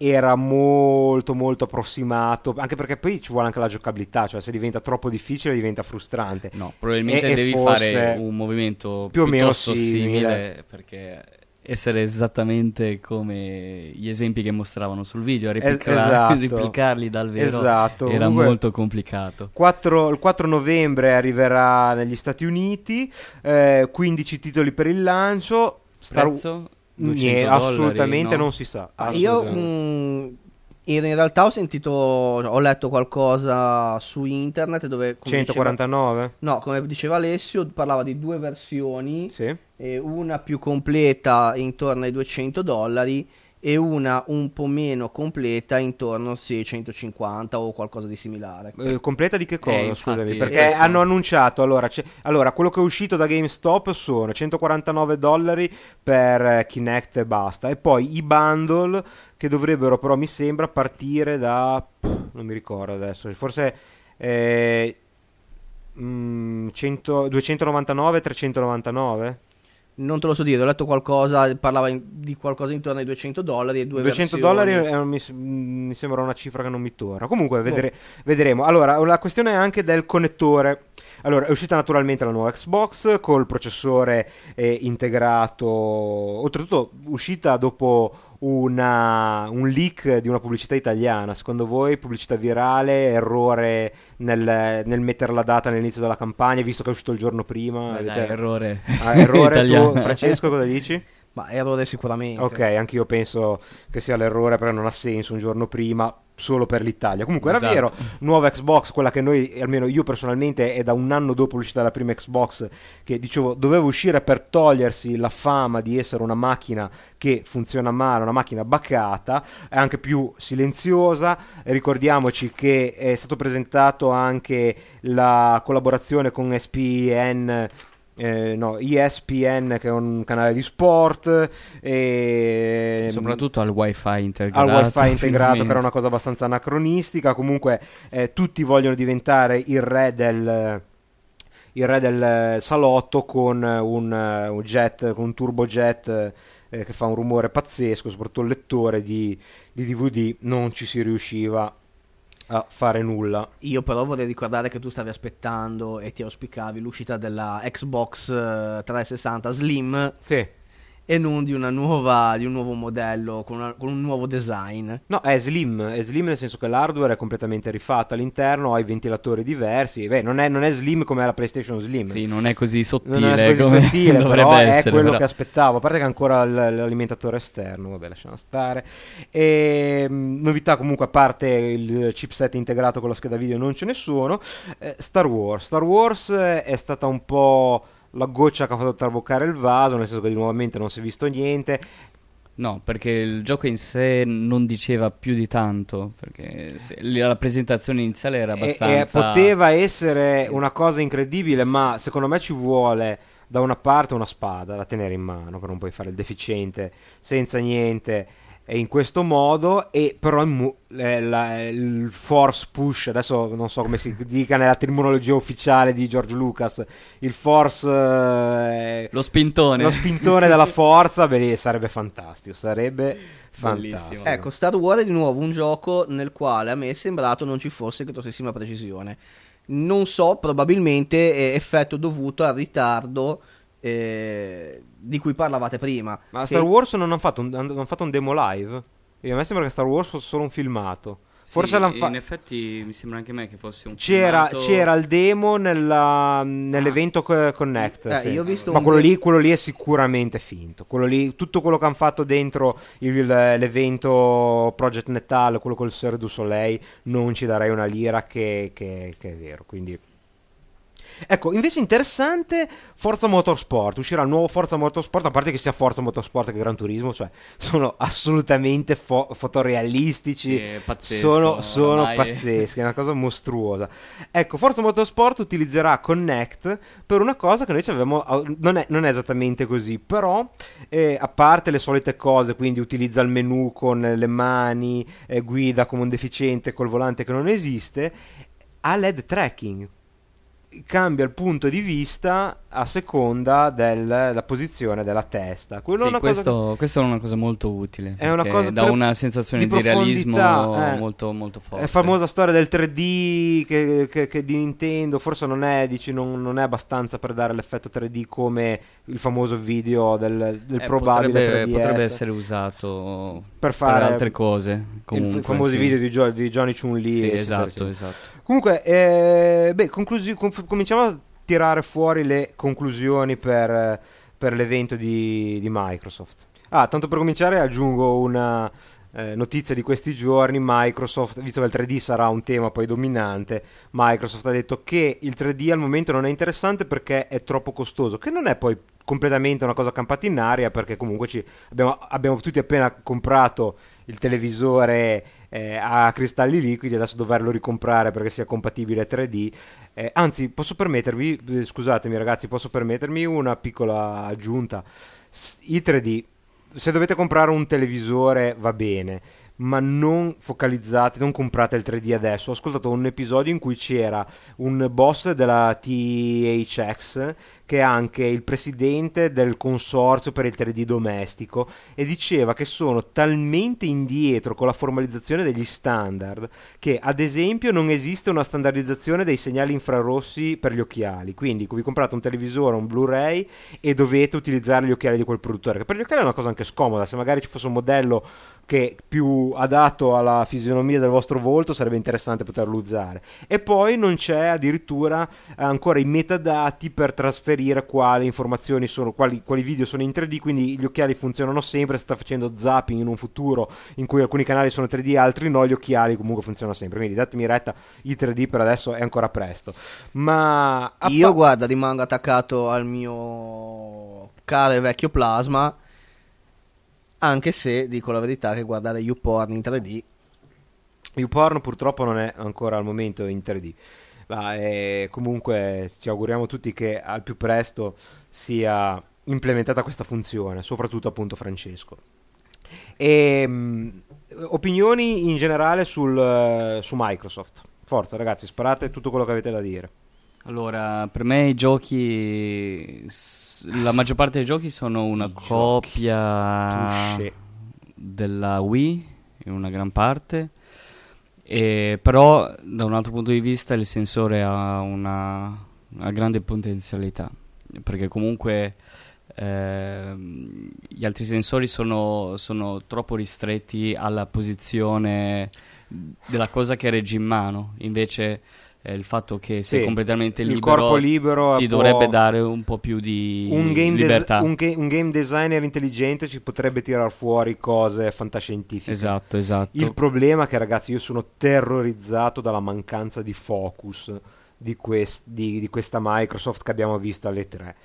era molto molto approssimato, anche perché poi ci vuole anche la giocabilità, cioè se diventa troppo difficile diventa frustrante. No, probabilmente E- devi fare un movimento più o meno simile. simile perché essere esattamente come gli esempi che mostravano sul video, replica- esatto. *laughs* replicarli dal vero Esatto, era comunque- molto complicato. 4 il 4 novembre arriverà negli Stati Uniti, eh, 15 titoli per il lancio. Star- Prezzo? 200 Niente, assolutamente no? non si sa. Ah, io assolutamente. mm, in realtà ho sentito, ho letto qualcosa su internet dove... come diceva- 149? no, come diceva Alessio, parlava di due versioni, Sì. eh, una più completa intorno ai 200 dollari e una un po' meno completa intorno ai 150 o qualcosa di similare. Eh, completa di che cosa? Eh, scusami, perché questo- hanno annunciato allora, allora, quello che è uscito da GameStop sono 149 dollari per eh, Kinect e basta, e poi i bundle che dovrebbero però mi sembra partire da non mi ricordo adesso, forse eh, mm, 100 299 399 Non te lo so dire, ho letto qualcosa, parlava in- di qualcosa intorno ai 200 dollari e due 200 versioni. dollari un- mi, mi sembra una cifra che non mi torna. Comunque vedere- vedremo. Allora, la questione è anche del connettore. Allora, è uscita naturalmente la nuova Xbox col processore eh, integrato, oltretutto uscita dopo una- un leak di una pubblicità italiana. Secondo voi pubblicità virale, errore nel, nel mettere la data all'inizio della campagna, visto che è uscito il giorno prima? Dai, Avete- errore. Ah, errore tu, Francesco, cosa dici? Ma errore sicuramente. Ok, anch'io penso che sia l'errore perché non ha senso un giorno prima solo per l'Italia. Comunque era Esatto. vero, nuova Xbox, quella che noi, almeno io personalmente, è da un anno dopo l'uscita della prima Xbox, che dicevo doveva uscire per togliersi la fama di essere una macchina che funziona male, una macchina baccata, è anche più silenziosa. Ricordiamoci che è stato presentato anche la collaborazione con SPN eh, no, ESPN che è un canale di sport e Soprattutto al wifi integrato. al wifi integrato che era una cosa abbastanza anacronistica comunque eh, tutti vogliono diventare il re del il re del salotto con un, un jet con un turbojet eh, che fa un rumore pazzesco soprattutto il lettore di, di DVD non ci si riusciva a fare nulla. Io però vorrei ricordare che tu stavi aspettando e ti auspicavi l'uscita della Xbox eh, 360 Slim. Sì e non di, una nuova, di un nuovo modello con, una- con un nuovo design. No, è slim, è slim nel senso che l'hardware è completamente rifatto all'interno, ha i ventilatori diversi. Beh, non è, non è slim come la PlayStation Slim. Sì, non è così sottile non è così come sottile, dovrebbe *laughs* però è essere. quello però. che aspettavo. A parte che ha ancora l- l'alimentatore esterno, vabbè, lasciamo stare. E, mh, novità comunque, a parte il chipset integrato con la scheda video, non ce ne sono. Eh, Star Wars. Star Wars eh, è stata un po' la goccia che ha fatto traboccare il vaso, nel senso che di nuovamente non si è visto niente. No, perché il gioco in sé non diceva più di tanto, perché la presentazione iniziale era E- abbastanza... E, poteva essere una cosa incredibile, ma secondo me ci vuole da una parte una spada da tenere in mano, che non puoi fare il deficiente senza niente. e in questo modo, e però il, mu- eh, la- il force push, adesso non so come si *laughs* dica nella terminologia ufficiale di George Lucas, il force... eh, Lo spintone. lo spintone della *laughs* forza, beh, sarebbe fantastico, sarebbe Bellissimo. fantastico. Ecco, Star Wars è di nuovo un gioco nel quale a me è sembrato non ci fosse grossissima precisione. Non so, probabilmente è effetto dovuto al ritardo eh, di cui parlavate prima. Ma che- Star Wars non hanno fatto un, hanno fatto un demo live? E a me sembra che Star Wars fosse solo un filmato. Forse Sì, l'han fa- in effetti mi sembra anche a me che fosse un C'era, filmato- c'era il demo nella- nell'evento co- Connect. Eh, sì. io ho visto Ma quello de- lì, quello lì è sicuramente finto. Quello lì, tutto quello che hanno fatto dentro il- l'evento Project Natal, quello col Cirque du Soleil, non ci darei una lira che, che- che è vero. Quindi. Ecco, invece interessante Forza Motorsport, uscirà il nuovo Forza Motorsport, a parte che sia Forza Motorsport che Gran Turismo, cioè sono *laughs* assolutamente fo- fotorealistici, Sì, pazzesco, sono, sono pazzeschi, è una cosa mostruosa. Ecco, Forza Motorsport utilizzerà Connect per una cosa che noi ci avevamo, non è, non è esattamente così, però eh, a parte le solite cose, quindi utilizza il menu con le mani, eh, guida come un deficiente col volante che non esiste, ha LED tracking cambia il punto di vista a seconda della posizione della testa. Quello è Sì, cosa questo, questo è una cosa molto utile. È una cosa dà per- una sensazione di di, realismo eh. molto, molto forte. È famosa storia del 3D che, che- che di Nintendo forse non è, dici, non, non è abbastanza per dare l'effetto 3D come il famoso video del, del Eh, probabile potrebbe, 3DS potrebbe essere usato per fare altre cose. Comunque, i famosi sì. video di, Gio- di Johnny Chun-Li. Sì, eccetera, esatto, esatto. Comunque, eh, beh, conclusi- com- cominciamo a tirare fuori le conclusioni per, per l'evento di, di Microsoft. Ah, tanto per cominciare aggiungo una eh, notizia di questi giorni. Microsoft, visto che il 3D sarà un tema poi dominante, Microsoft ha detto che il 3D al momento non è interessante perché è troppo costoso, che non è poi completamente una cosa campata in aria perché comunque abbiamo, abbiamo tutti appena comprato il televisore eh, a cristalli liquidi adesso doverlo ricomprare perché sia compatibile 3D Eh, anzi posso permettervi eh, scusatemi ragazzi posso permettermi una piccola aggiunta S- i 3D se dovete comprare un televisore va bene ma non focalizzate, non comprate il 3D adesso. Ho ascoltato un episodio in cui c'era un boss della THX che è anche il presidente del consorzio per il 3D domestico e diceva che sono talmente indietro con la formalizzazione degli standard che ad esempio non esiste una standardizzazione dei segnali infrarossi per gli occhiali. Quindi vi comprate un televisore un Blu-ray e dovete utilizzare gli occhiali di quel produttore che per gli occhiali è una cosa anche scomoda. Se magari ci fosse un modello che più adatto alla fisionomia del vostro volto sarebbe interessante poterlo usare. E poi non c'è addirittura ancora i metadati per trasferire quali informazioni sono quali, quali video sono in 3D quindi gli occhiali funzionano sempre sta facendo zapping in un futuro in cui alcuni canali sono 3D altri no gli occhiali comunque funzionano sempre quindi datemi retta i 3D per adesso è ancora presto ma Io, pa- guarda, rimango attaccato al mio caro e vecchio plasma. Anche se dico la verità che guardare YouPorn in 3D YouPorn purtroppo non è ancora al momento in 3D. Ma eh, comunque ci auguriamo tutti che al più presto sia implementata questa funzione, soprattutto appunto Francesco. E, mh, opinioni in generale sul, eh, su Microsoft. Forza ragazzi, sparate tutto quello che avete da dire. Allora, per me i giochi, la maggior parte dei giochi sono una I copia della Wii, in una gran parte, e però da un altro punto di vista il sensore ha una, una grande potenzialità, perché comunque ehm, gli altri sensori sono, sono troppo ristretti alla posizione della cosa che reggi in mano, invece eh, il fatto che sei Sì, completamente il libero corpo libero ti dovrebbe dare un po' più di un game, des- libertà. un ga- un game designer intelligente ci potrebbe tirar fuori cose fantascientifiche. Esatto, esatto. Il problema è che, ragazzi, io sono terrorizzato dalla mancanza di focus di, quest- di- di questa Microsoft che abbiamo visto alle 3.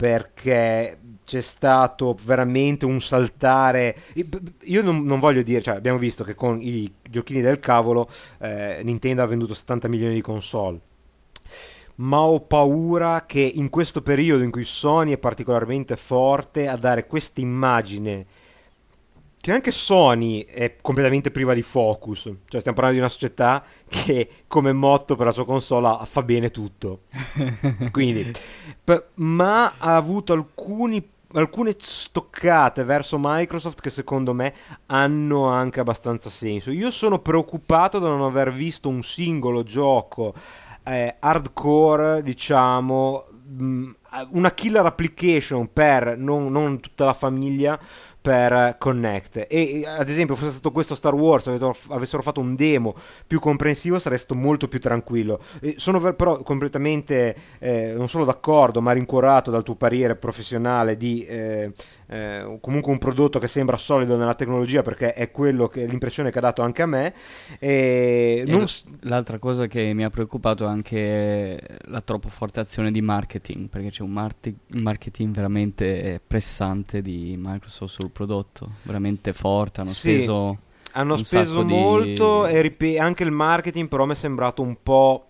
Perché c'è stato veramente un saltare. Io non, non voglio dire, cioè, abbiamo visto che con i giochini del cavolo eh, Nintendo ha venduto 70 milioni di console ma ho paura che in questo periodo in cui Sony è particolarmente forte a dare questa immagine che anche Sony è completamente priva di focus, cioè stiamo parlando di una società che come motto per la sua console fa bene tutto. *laughs* Quindi, p- ma ha avuto alcuni alcune stoccate verso Microsoft che secondo me hanno anche abbastanza senso. Io sono preoccupato da non aver visto un singolo gioco eh, hardcore, diciamo, mh, una killer application per non, non tutta la famiglia per Connect. E ad esempio, fosse stato questo Star Wars, avessero, fatto un demo più comprensivo, sarei stato molto più tranquillo. E sono però completamente eh, non solo d'accordo, ma rincuorato dal tuo parere professionale di. Eh, eh, comunque un prodotto che sembra solido nella tecnologia perché è quello che l'impressione che ha dato anche a me e E non L'altra cosa che mi ha preoccupato è anche la troppo forte azione di marketing, perché c'è un marketing veramente pressante di Microsoft sul prodotto, veramente forte, hanno Sì. speso hanno speso sacco di- molto e rip- anche il marketing però mi è sembrato un po'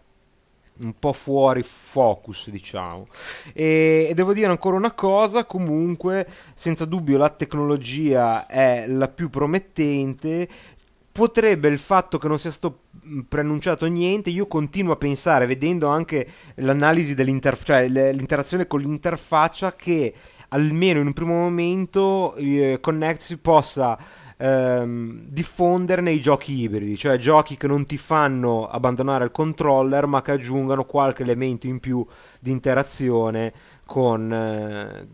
un po' fuori focus, diciamo. E, e devo dire ancora una cosa, comunque, senza dubbio la tecnologia è la più promettente. Potrebbe il fatto che non sia stato mh, preannunciato niente, io continuo a pensare, vedendo anche l'analisi dell'interfaccia, cioè l'interazione con l'interfaccia, che almeno in un primo momento eh, Connect si possa ehm, diffondere nei giochi ibridi, cioè giochi che non ti fanno abbandonare il controller ma che aggiungano qualche elemento in più di interazione con, eh,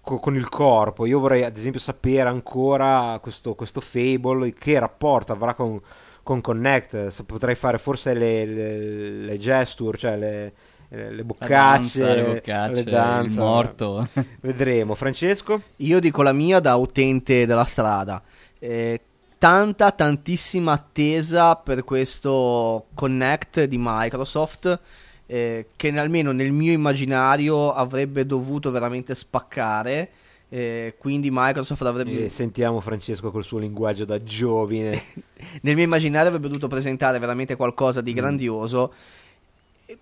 co- con il corpo. Io vorrei ad esempio sapere ancora questo, questo Fable che rapporto avrà con, con Connect, se potrei fare forse le, le, le gesture, cioè le, le la boccacce, danza, le boccacce, le danze. il morto. *laughs* Vedremo. Francesco? Io dico la mia da utente della strada. Eh, tanta, tantissima attesa per questo Connect di Microsoft. eh, che almeno nel mio immaginario avrebbe dovuto veramente spaccare. eh, quindi Microsoft avrebbe. E sentiamo Francesco col suo linguaggio da giovine. *laughs* nel mio immaginario avrebbe dovuto presentare veramente qualcosa Mm. di grandioso. E,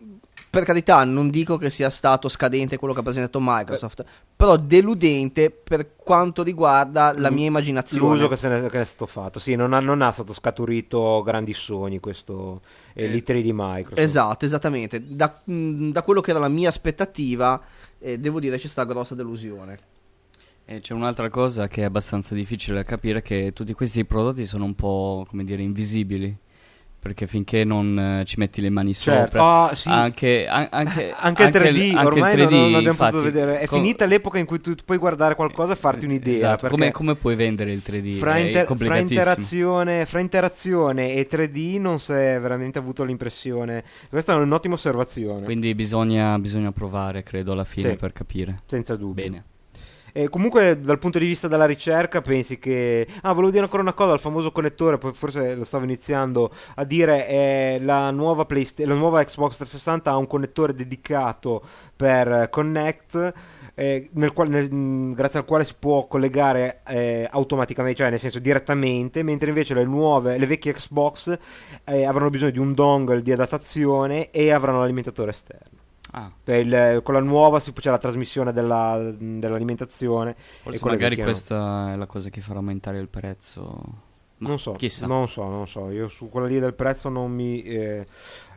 Per carità, non dico che sia stato scadente quello che ha presentato Microsoft, però deludente per quanto riguarda la mia immaginazione. L'uso che, se ne, che è stato fatto. Sì, non ha, non ha stato scaturito grandi sogni questo eh, Eh, l'E3 di Microsoft. Esatto, esattamente. Da, mh, da quello che era la mia aspettativa, eh, devo dire c'è stata grossa delusione. E c'è un'altra cosa che è abbastanza difficile da capire, che tutti questi prodotti sono un po', come dire, invisibili. Perché finché non eh, ci metti le mani Certo. sopra, Ah, sì. anche, an- anche, *laughs* Anche il 3D, anche ormai il non- 3D, non, abbiamo infatti, potuto vedere. È com- finita l'epoca in cui tu puoi guardare qualcosa e farti un'idea. Esatto, come, come puoi vendere il 3D? fra, inter- fra interazione, fra interazione e 3D non si è veramente avuto l'impressione. Questa è un'ottima osservazione. Quindi bisogna, bisogna provare, credo, alla fine Sì. per capire. senza dubbio. Bene. E comunque dal punto di vista della ricerca pensi che... Ah, volevo dire ancora una cosa, il famoso connettore, poi forse lo stavo iniziando a dire, è la nuova, Playsta- la nuova Xbox 360 ha un connettore dedicato per eh, Connect. eh, nel quale- nel- mh, grazie al quale si può collegare eh, automaticamente, cioè nel senso direttamente, mentre invece le nuove, le vecchie Xbox eh, avranno bisogno di un dongle di adattazione e avranno l'alimentatore esterno. Ah, Per il- con la nuova si- c'è la trasmissione della- dell'alimentazione. forse e magari questa è la cosa che farà aumentare il prezzo. Ma Non so, Chissà. non so, non so. Io su quella lì del prezzo non mi, eh,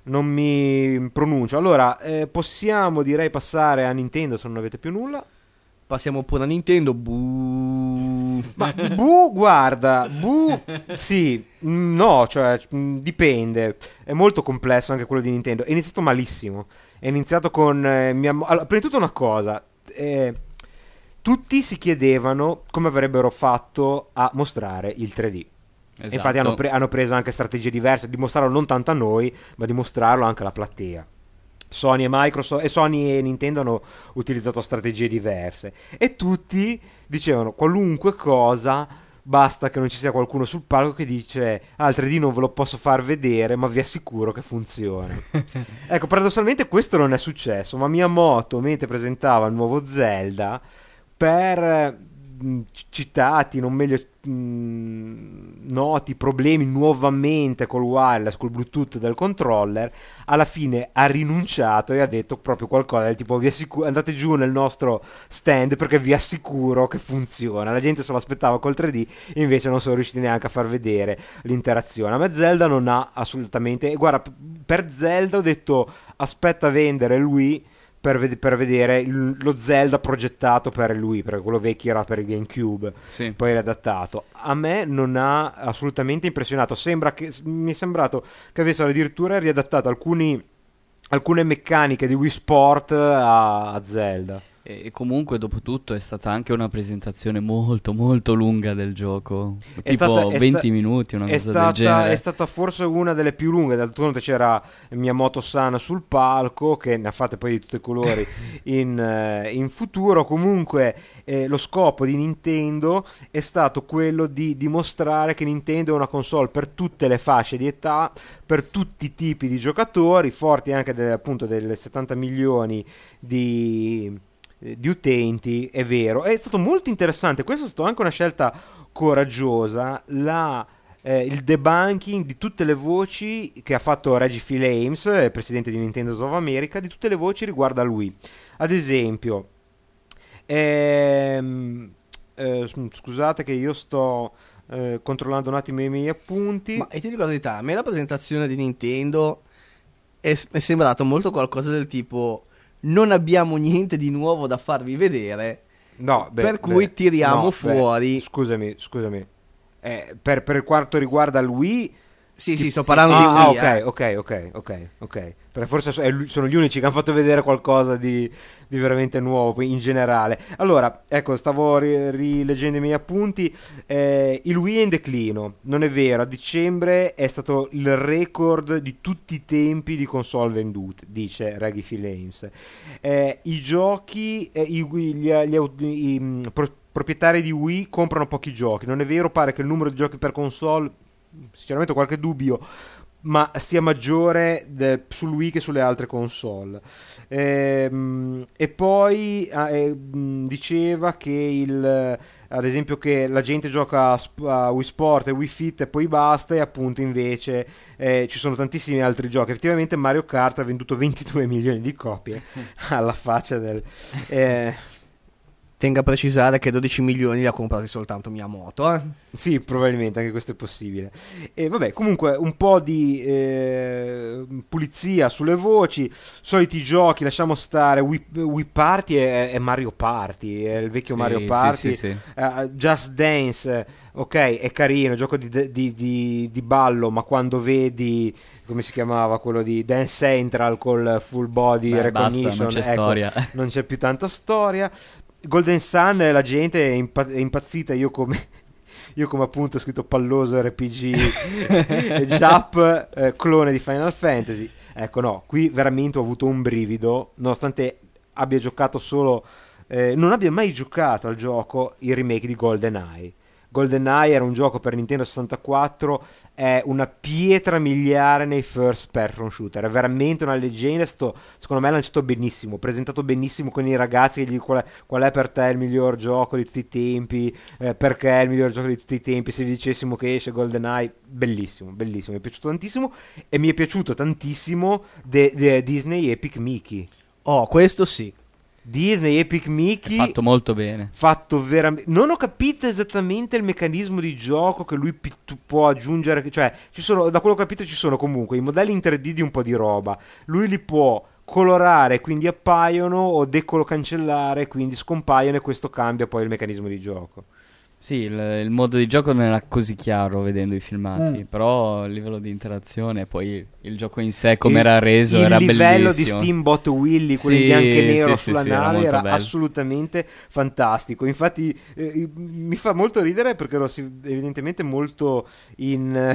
non mi pronuncio. Allora, eh, possiamo direi passare a Nintendo se non avete più nulla. Passiamo pure a Nintendo. Buh. Ma *laughs* Bu, guarda, Bu, sì, no, cioè, dipende. È molto complesso anche quello di Nintendo. È iniziato malissimo. È iniziato con... eh, Miyamo- allora, prima di tutto una cosa. eh, tutti si chiedevano come avrebbero fatto a mostrare il 3D. Esatto. Infatti hanno, pre- hanno preso anche strategie diverse, dimostrarlo non tanto a noi, ma dimostrarlo anche alla platea. Sony e Microsoft e Sony e Nintendo hanno utilizzato strategie diverse e tutti dicevano qualunque cosa basta che non ci sia qualcuno sul palco che dice ah il 3D non ve lo posso far vedere ma vi assicuro che funziona. *laughs* Ecco paradossalmente questo non è successo ma Miyamoto mentre presentava il nuovo Zelda per c- citati, non meglio noti problemi nuovamente col wireless, col Bluetooth del controller, alla fine ha rinunciato e ha detto proprio qualcosa del tipo vi assicu- andate giù nel nostro stand perché vi assicuro che funziona. La gente se lo aspettava col 3D e invece non sono riusciti neanche a far vedere l'interazione. A me Zelda non ha assolutamente... Guarda, per Zelda ho detto aspetta a vendere lui per, ved- per vedere il- lo Zelda progettato per lui, perché quello vecchio era per il GameCube, Sì. poi riadattato. A me non ha assolutamente impressionato. Sembra che, mi è sembrato che avessero addirittura riadattato alcuni, alcune meccaniche di Wii Sport a, a Zelda. E comunque, dopo tutto, è stata anche una presentazione molto, molto lunga del gioco. È tipo stata- è 20 sta- minuti, una cosa stata, del genere. è stata forse una delle più lunghe, d'altronde c'era Miyamoto Sana sul palco, che ne ha fatte poi di tutti i colori *laughs* in, eh, in futuro. Comunque eh, lo scopo di Nintendo è stato quello di dimostrare che Nintendo è una console per tutte le fasce di età, per tutti i tipi di giocatori, forti anche del- appunto delle 70 milioni di, di utenti, è vero. È stato molto interessante, questa è stata anche una scelta coraggiosa, la, eh, il debunking di tutte le voci che ha fatto Reggie Fils-Ames, eh, presidente di Nintendo of America, di tutte le voci riguardo a lui. Ad esempio, ehm, eh, scusate che io sto eh, controllando un attimo i miei appunti. Ma e ti dico la verità, a me la presentazione di Nintendo è, è sembrato molto qualcosa del tipo non abbiamo niente di nuovo da farvi vedere, No, beh, per cui beh, tiriamo no, fuori- beh, scusami, scusami. Eh, per, per quanto riguarda il Wii, Sì, sì, sto Sì, parlando sì, di ah, eh. ok, ok, ok, ok. Perché forse sono gli unici che hanno fatto vedere qualcosa di, di veramente nuovo in generale. Allora, ecco, stavo ri- rileggendo i miei appunti. Eh, il Wii è in declino, non è vero. A dicembre è stato il record di tutti i tempi di console vendute, dice Reggie Fils-Ames. Eh, I giochi, eh, i, gli, gli au- i, pro- proprietari di Wii comprano pochi giochi. Non è vero, pare che il numero di giochi per console sinceramente ho qualche dubbio, ma sia maggiore de- sul Wii che sulle altre console. Ehm, e poi ah, eh, diceva che il, ad esempio che la gente gioca a, a Wii Sport e Wii Fit e poi basta e appunto invece eh, ci sono tantissimi altri giochi. Effettivamente Mario Kart ha venduto *laughs* 22 milioni di copie *laughs* alla faccia del... eh, Tenga a precisare che 12 milioni li ha comprati soltanto Miyamoto, eh. Sì, probabilmente anche questo è possibile. E vabbè, comunque un po' di eh, pulizia sulle voci, soliti giochi, lasciamo stare. Wii, Wii Party è, è Mario Party, è il vecchio Sì, Mario Party. sì, sì. Eh, Just Dance, ok, è carino, gioco di, di- di- di ballo, ma quando vedi come si chiamava quello di Dance Central col full body Beh, basta, recognition, non c'è ecco, storia. non c'è più tanta storia. Golden Sun, la gente è, impa- è impazzita. Io come, *laughs* io come appunto ho scritto palloso RPG *laughs* Jap, eh, clone di Final Fantasy. Ecco, no, qui veramente ho avuto un brivido, nonostante abbia giocato solo, eh, non abbia mai giocato al gioco il remake di GoldenEye. GoldenEye era un gioco per Nintendo 64, è una pietra miliare nei first person shooter, è veramente una leggenda, è stato, secondo me è lanciato benissimo, presentato benissimo con i ragazzi, che gli qual è, qual è per te il miglior gioco di tutti i tempi, eh, perché è il miglior gioco di tutti i tempi, se vi dicessimo che esce GoldenEye, bellissimo, bellissimo, mi è piaciuto tantissimo e mi è piaciuto tantissimo de- de- Disney Epic Mickey. Oh, questo sì. Disney Epic È Mickey fatto molto bene. fatto veramente non ho capito esattamente il meccanismo di gioco che lui tu- può aggiungere cioè ci sono da quello che ho capito ci sono comunque i modelli in 3D di un po' di roba. Lui li può colorare quindi appaiono o decolo cancellare quindi scompaiono e questo cambia poi il meccanismo di gioco Sì, il, il modo di gioco non era così chiaro vedendo i filmati, Mm. però a livello di interazione, poi il gioco in sé come il, era reso il era livello bellissimo. di Steamboat Willy quello in Sì, bianco e nero sì, sulla sì, era nave era bello. assolutamente fantastico infatti eh, mi fa molto ridere perché ero evidentemente molto in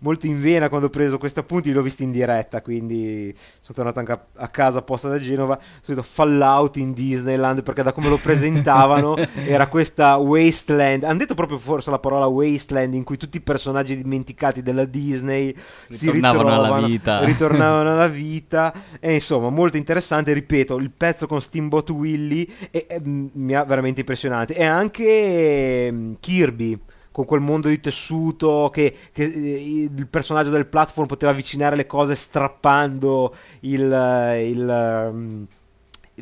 molto in vena quando ho preso questi appunti li ho visti in diretta quindi sono tornato anche a, a casa apposta da Genova ho scritto Fallout in Disneyland perché da come lo presentavano *laughs* era questa wasteland hanno detto proprio forse la parola wasteland in cui tutti i personaggi dimenticati della Disney si Ritornavano alla ritrovano, vita. ritornavano alla *laughs* vita e insomma molto interessante ripeto il pezzo con Steamboat Willy è- è- mi ha veramente impressionante e anche mm, Kirby con quel mondo di tessuto che, che, eh, il personaggio del platform poteva avvicinare le cose strappando il, eh, il, mm,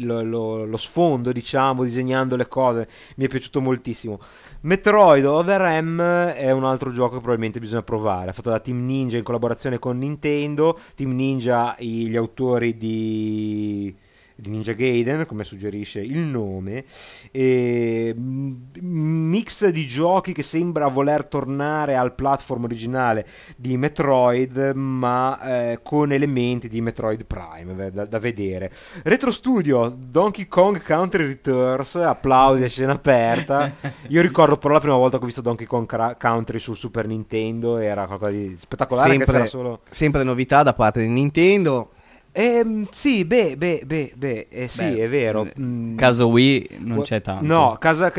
lo, lo- lo sfondo, diciamo, disegnando le cose. Mi è piaciuto moltissimo. Metroid Other M è un altro gioco che probabilmente bisogna provare. È fatto da Team Ninja in collaborazione con Nintendo. Team Ninja, gli autori di di Ninja Gaiden, come suggerisce il nome, e, mm, mix di giochi che sembra voler tornare al platform originale di Metroid, ma eh, con elementi di Metroid Prime da, da, vedere. Retro Studio, Donkey Kong Country Returns, applausi a scena aperta. *laughs* Io ricordo però la prima volta che ho visto Donkey Kong Country sul Super Nintendo, era qualcosa di spettacolare. Sempre, solo... sempre novità da parte di Nintendo. Eh, sì, beh, beh, beh, beh eh, sì, beh, è vero. Mm, caso Wii non c'è tanto. No, casa,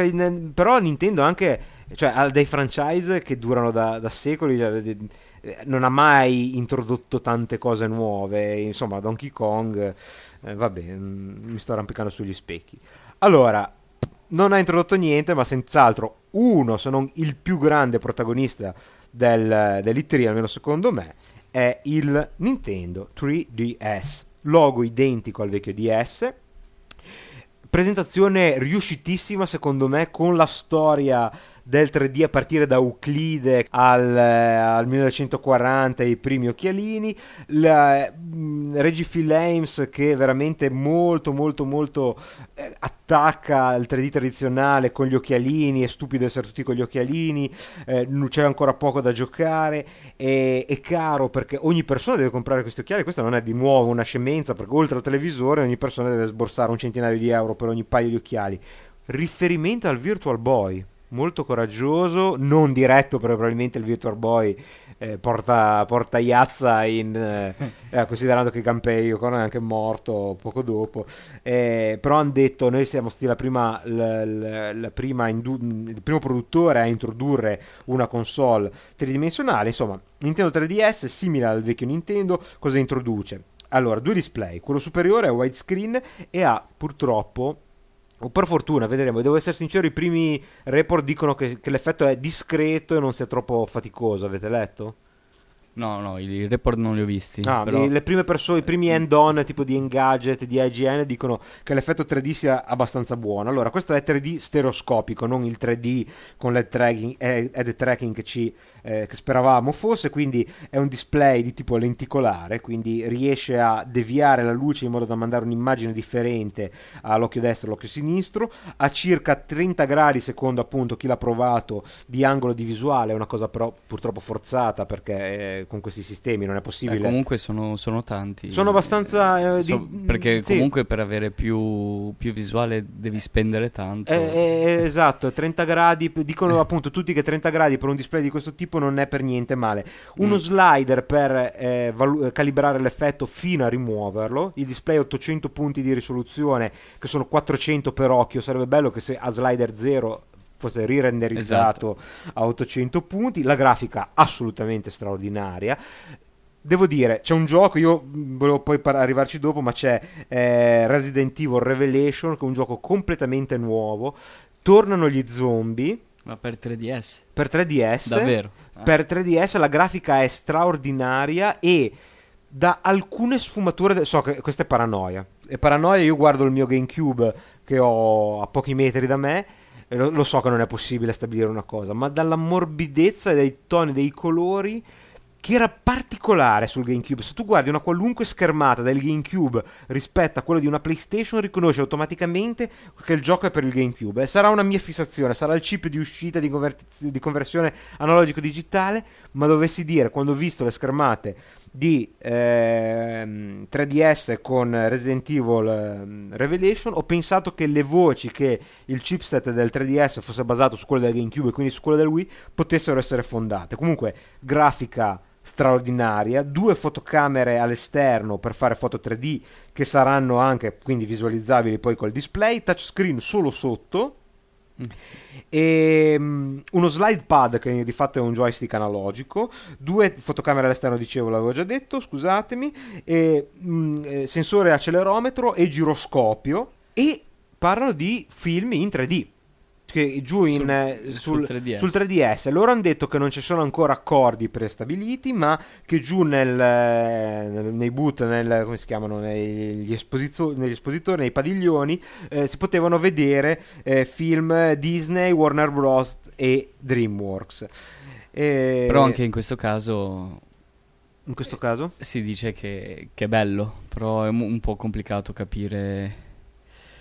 però Nintendo anche, cioè, ha dei franchise che durano da, da secoli, cioè, eh, non ha mai introdotto tante cose nuove, insomma, Donkey Kong, eh, vabbè, mm, mi sto arrampicando sugli specchi. Allora, non ha introdotto niente, ma senz'altro uno, se non il più grande protagonista del, dell'E3, almeno secondo me, è il Nintendo 3DS. Logo identico al vecchio DS. Presentazione riuscitissima secondo me con la storia del 3D a partire da Euclide al, eh, al 1940 i primi occhialini. La, mh, Reggie Phil Ames che veramente molto molto molto eh, attacca il 3D tradizionale con gli occhialini è stupido essere tutti con gli occhialini eh, c'è ancora poco da giocare è, è caro perché ogni persona deve comprare questi occhiali questo non è di nuovo una scemenza perché oltre al televisore ogni persona deve sborsare un centinaio di euro per ogni paio di occhiali. Riferimento al Virtual Boy molto coraggioso, non diretto perché probabilmente il Virtual Boy eh, porta, porta Iazza in, eh, eh, considerando che Yokon è anche morto poco dopo, eh, però hanno detto noi siamo stati la prima, la, la, la prima indu- il primo produttore a introdurre una console tridimensionale, insomma Nintendo 3DS simile al vecchio Nintendo, cosa introduce? Allora, due display, quello superiore è widescreen e ha purtroppo o per fortuna, vedremo. Devo essere sincero, i primi report dicono che, che l'effetto è discreto e non sia troppo faticoso. Avete letto? No, no, i report non li ho visti. Ah, però... le prime persone, i primi end-on tipo di Engadget, di IGN dicono che l'effetto 3D sia abbastanza buono. Allora, questo è 3D stereoscopico, non il 3D con l'head tracking, head tracking che, ci, eh, che speravamo fosse, quindi è un display di tipo lenticolare, quindi riesce a deviare la luce in modo da mandare un'immagine differente all'occhio destro e all'occhio sinistro, a circa 30 gradi secondo appunto chi l'ha provato di angolo di visuale, è una cosa però purtroppo forzata perché... Eh, con questi sistemi, non è possibile. Eh, comunque sono, sono, tanti. Sono abbastanza... Eh, so, di, perché sì. comunque per avere più, più, visuale devi spendere tanto. Eh, eh esatto, 30 gradi, dicono *laughs* appunto tutti che 30 gradi per un display di questo tipo non è per niente male. Uno mm. slider per eh, valu- calibrare l'effetto fino a rimuoverlo, il display 800 punti di risoluzione che sono 400 per occhio, sarebbe bello che se a slider 0 fosse rirenderizzato esatto. a 800 punti, la grafica assolutamente straordinaria. Devo dire, c'è un gioco, io volevo poi par- arrivarci dopo, ma c'è eh, Resident Evil Revelation, che è un gioco completamente nuovo. Tornano gli zombie. Ma per 3DS? Per 3DS. Davvero? Ah. Per 3DS la grafica è straordinaria e da alcune sfumature. De- so che questa è paranoia. È paranoia, io guardo il mio GameCube che ho a pochi metri da me lo, lo, so che non è possibile stabilire una cosa, ma dalla morbidezza e dai toni dei colori che era particolare sul GameCube. Se tu guardi una qualunque schermata del GameCube rispetto a quella di una PlayStation, riconosce automaticamente che il gioco è per il GameCube. E sarà una mia fissazione, sarà il chip di uscita di, convert- di conversione analogico-digitale, ma dovessi dire, quando ho visto le schermate di ehm, 3DS con Resident Evil ehm, Revelation ho pensato che le voci che il chipset del 3DS fosse basato su quello del GameCube e quindi su quello del Wii potessero essere fondate comunque grafica straordinaria due fotocamere all'esterno per fare foto 3D che saranno anche quindi visualizzabili poi col display touchscreen solo sotto e, um, uno slide pad che di fatto è un joystick analogico, due fotocamere all'esterno, dicevo, l'avevo già detto, scusatemi, e, um, sensore accelerometro e giroscopio e parlano di film in 3D che giù in, sul, eh, sul, sul, 3DS. sul, 3DS. Loro hanno detto che non ci sono ancora accordi prestabiliti, ma che giù nel, eh, nei boot, nel, come si chiamano, negli, esposizio- negli espositori, nei padiglioni, eh, si potevano vedere eh, film Disney, Warner Bros. e DreamWorks. Però anche in questo caso in questo caso? Si dice che, che è bello, però è un po' complicato capire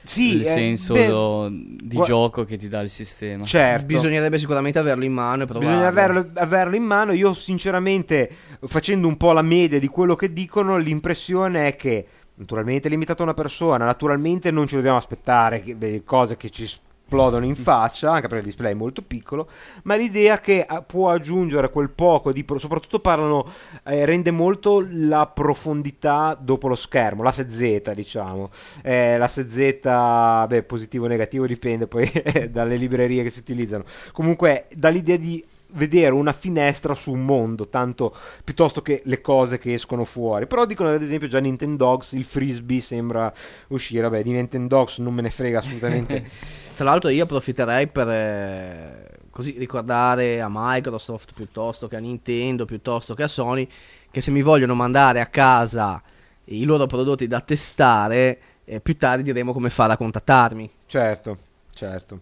Sì, il eh, senso beh, do- di gua- gioco che ti dà il sistema. Certo. Bisognerebbe sicuramente averlo in mano e provarlo. Bisogna averlo, averlo in mano. Io, sinceramente, facendo un po' la media di quello che dicono, l'impressione è che, naturalmente, è limitato a una persona. Naturalmente, non ci dobbiamo aspettare che- cose che ci esplodono in faccia, anche perché il display è molto piccolo. Ma l'idea che eh, può aggiungere quel poco di. soprattutto parlano, eh, rende molto la profondità dopo lo schermo, l'asse Z, diciamo. Eh, l'asse Z, beh, positivo o negativo dipende poi *laughs* dalle librerie che si utilizzano. Comunque, dall'idea di vedere una finestra su un mondo, tanto piuttosto che le cose che escono fuori. Però dicono ad esempio già Nintendogs, il frisbee sembra uscire. Vabbè, di Nintendogs non me ne frega assolutamente. *laughs* Tra l'altro io approfitterei per eh, così ricordare a Microsoft piuttosto che a Nintendo, piuttosto che a Sony, che se mi vogliono mandare a casa i loro prodotti da testare, eh, più tardi diremo come fare a contattarmi. certo, certo,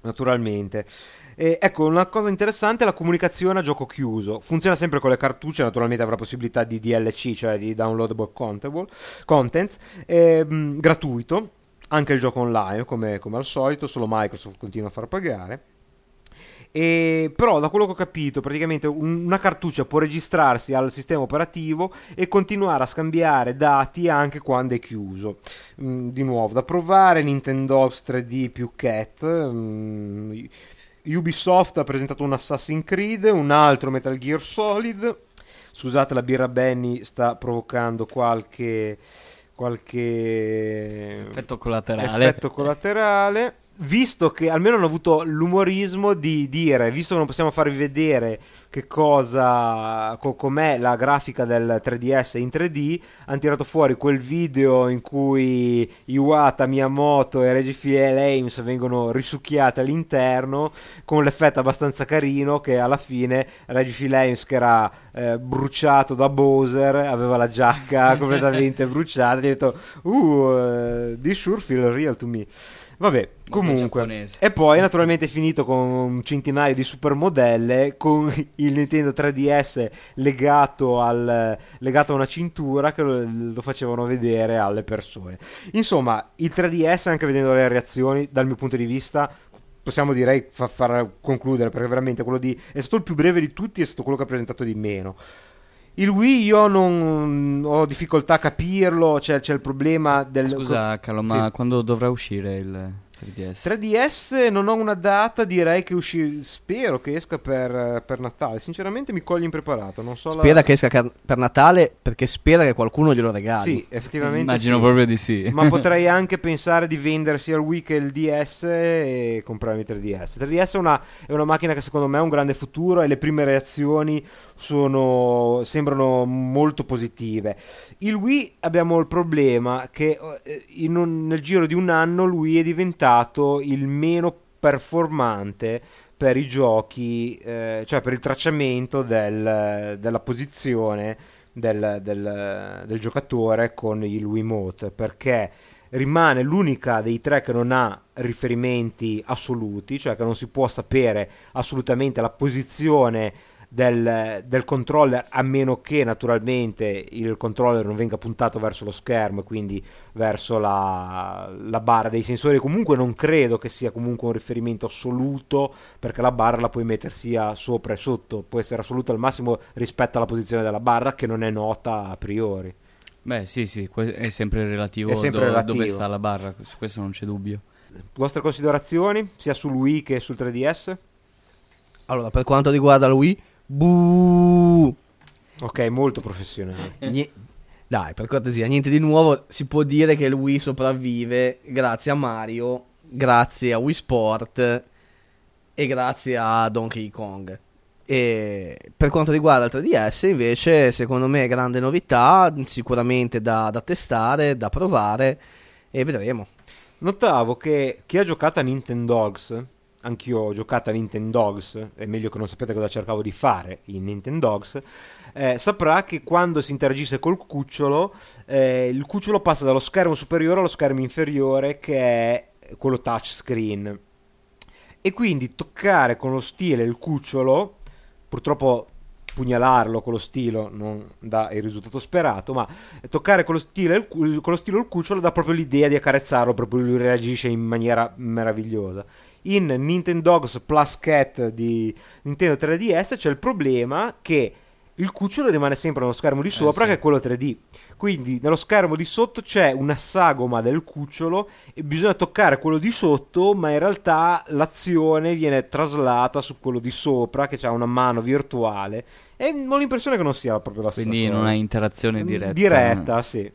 naturalmente. E ecco, una cosa interessante è la comunicazione a gioco chiuso. Funziona sempre con le cartucce, naturalmente avrà possibilità di DLC, cioè di downloadable contable- content, ehm, gratuito, anche il gioco online, come, come al solito, solo Microsoft continua a far pagare. E, però da quello che ho capito praticamente un- una cartuccia può registrarsi al sistema operativo e continuare a scambiare dati anche quando è chiuso Mm, di nuovo da provare Nintendogs 3D più Cat mm, Ubisoft ha presentato un Assassin's Creed un altro Metal Gear Solid scusate la birra Benny sta provocando qualche qualche Effetto collaterale. effetto collaterale. Visto che almeno hanno avuto l'umorismo di dire, visto che non possiamo farvi vedere che cosa, co- com'è la grafica del 3DS in 3D, hanno tirato fuori quel video in cui Iwata, Miyamoto e Reggie Fils-Ames vengono risucchiati all'interno con l'effetto abbastanza carino che alla fine Reggie Fils-Ames che era eh, bruciato da Bowser, aveva la giacca *laughs* completamente bruciata, ha detto, uh, eh, this sure feel real to me. Vabbè, comunque. E poi naturalmente è finito con un centinaio di supermodelle con *laughs* il Nintendo 3DS legato, al, legato a una cintura che lo, lo facevano vedere alle persone. Insomma, il 3DS, anche vedendo le reazioni, dal mio punto di vista, possiamo direi fa- far concludere perché veramente quello di è stato il più breve di tutti è stato quello che ha presentato di meno. Il Wii io non ho difficoltà a capirlo, c'è, c'è il problema del Scusa, Carlo, ma Sì. quando dovrà uscire il 3DS? 3DS non ho una data, direi che usci- spero che esca per, per Natale. Sinceramente mi coglie impreparato, non so la- Spera che esca per Natale perché spera che qualcuno glielo regali. Sì, effettivamente Immagino sì. proprio di sì. Ma potrei *laughs* anche pensare di vendere sia il Wii che il DS e comprarmi il 3DS. Il 3DS è una, è una macchina che secondo me ha un grande futuro e le prime reazioni sono, sembrano molto positive. Il Wii abbiamo il problema che eh, un- nel giro di un anno Wii è diventato il meno performante per i giochi, eh, cioè per il tracciamento del- della posizione del, del- del giocatore con il Wiimote perché rimane l'unica dei tre che non ha riferimenti assoluti, cioè che non si può sapere assolutamente la posizione del, del controller a meno che naturalmente il controller non venga puntato verso lo schermo e quindi verso la, la barra dei sensori comunque non credo che sia comunque un riferimento assoluto perché la barra la puoi mettere sia sopra e sotto può essere assoluto al massimo rispetto alla posizione della barra che non è nota a priori Beh, sì, sì, è sempre relativo, È sempre do- relativo. dove sta la barra, su questo non c'è dubbio. vostre considerazioni sia sul Wii che sul 3DS Allora, per quanto riguarda il Wii, buh, ok molto professionale *laughs* nie- dai, per cortesia, niente di nuovo. Si può dire che il Wii sopravvive grazie a Mario, grazie a Wii Sport e grazie a Donkey Kong. E per quanto riguarda il 3DS, invece, secondo me, grande novità, sicuramente da, da testare, da provare e vedremo. Notavo che chi ha giocato a Nintendogs, anch'io ho giocato a Nintendogs, è meglio che non sapete cosa cercavo di fare in Nintendogs, eh, saprà che quando si interagisce col cucciolo, eh, il cucciolo passa dallo schermo superiore allo schermo inferiore che è quello touchscreen. E quindi toccare con lo stile il cucciolo, purtroppo pugnalarlo con lo stilo non dà il risultato sperato, ma toccare con lo cu- con lo, stilo il cucciolo dà proprio l'idea di accarezzarlo, proprio lui reagisce in maniera meravigliosa. In Nintendogs Plus Cat di Nintendo 3DS c'è il problema che il cucciolo rimane sempre nello schermo di sopra sì. che è quello 3D. Quindi nello schermo di sotto c'è una sagoma del cucciolo e bisogna toccare quello di sotto, ma in realtà l'azione viene traslata su quello di sopra che ha una mano virtuale e ho l'impressione che non sia proprio la stessa Quindi non hai interazione diretta. Diretta, sì.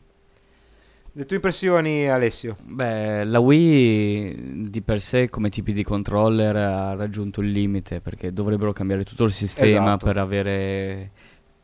Le tue impressioni, Alessio? Beh, la Wii di per sé come tipi di controller ha raggiunto il limite perché dovrebbero cambiare tutto il sistema Esatto. per avere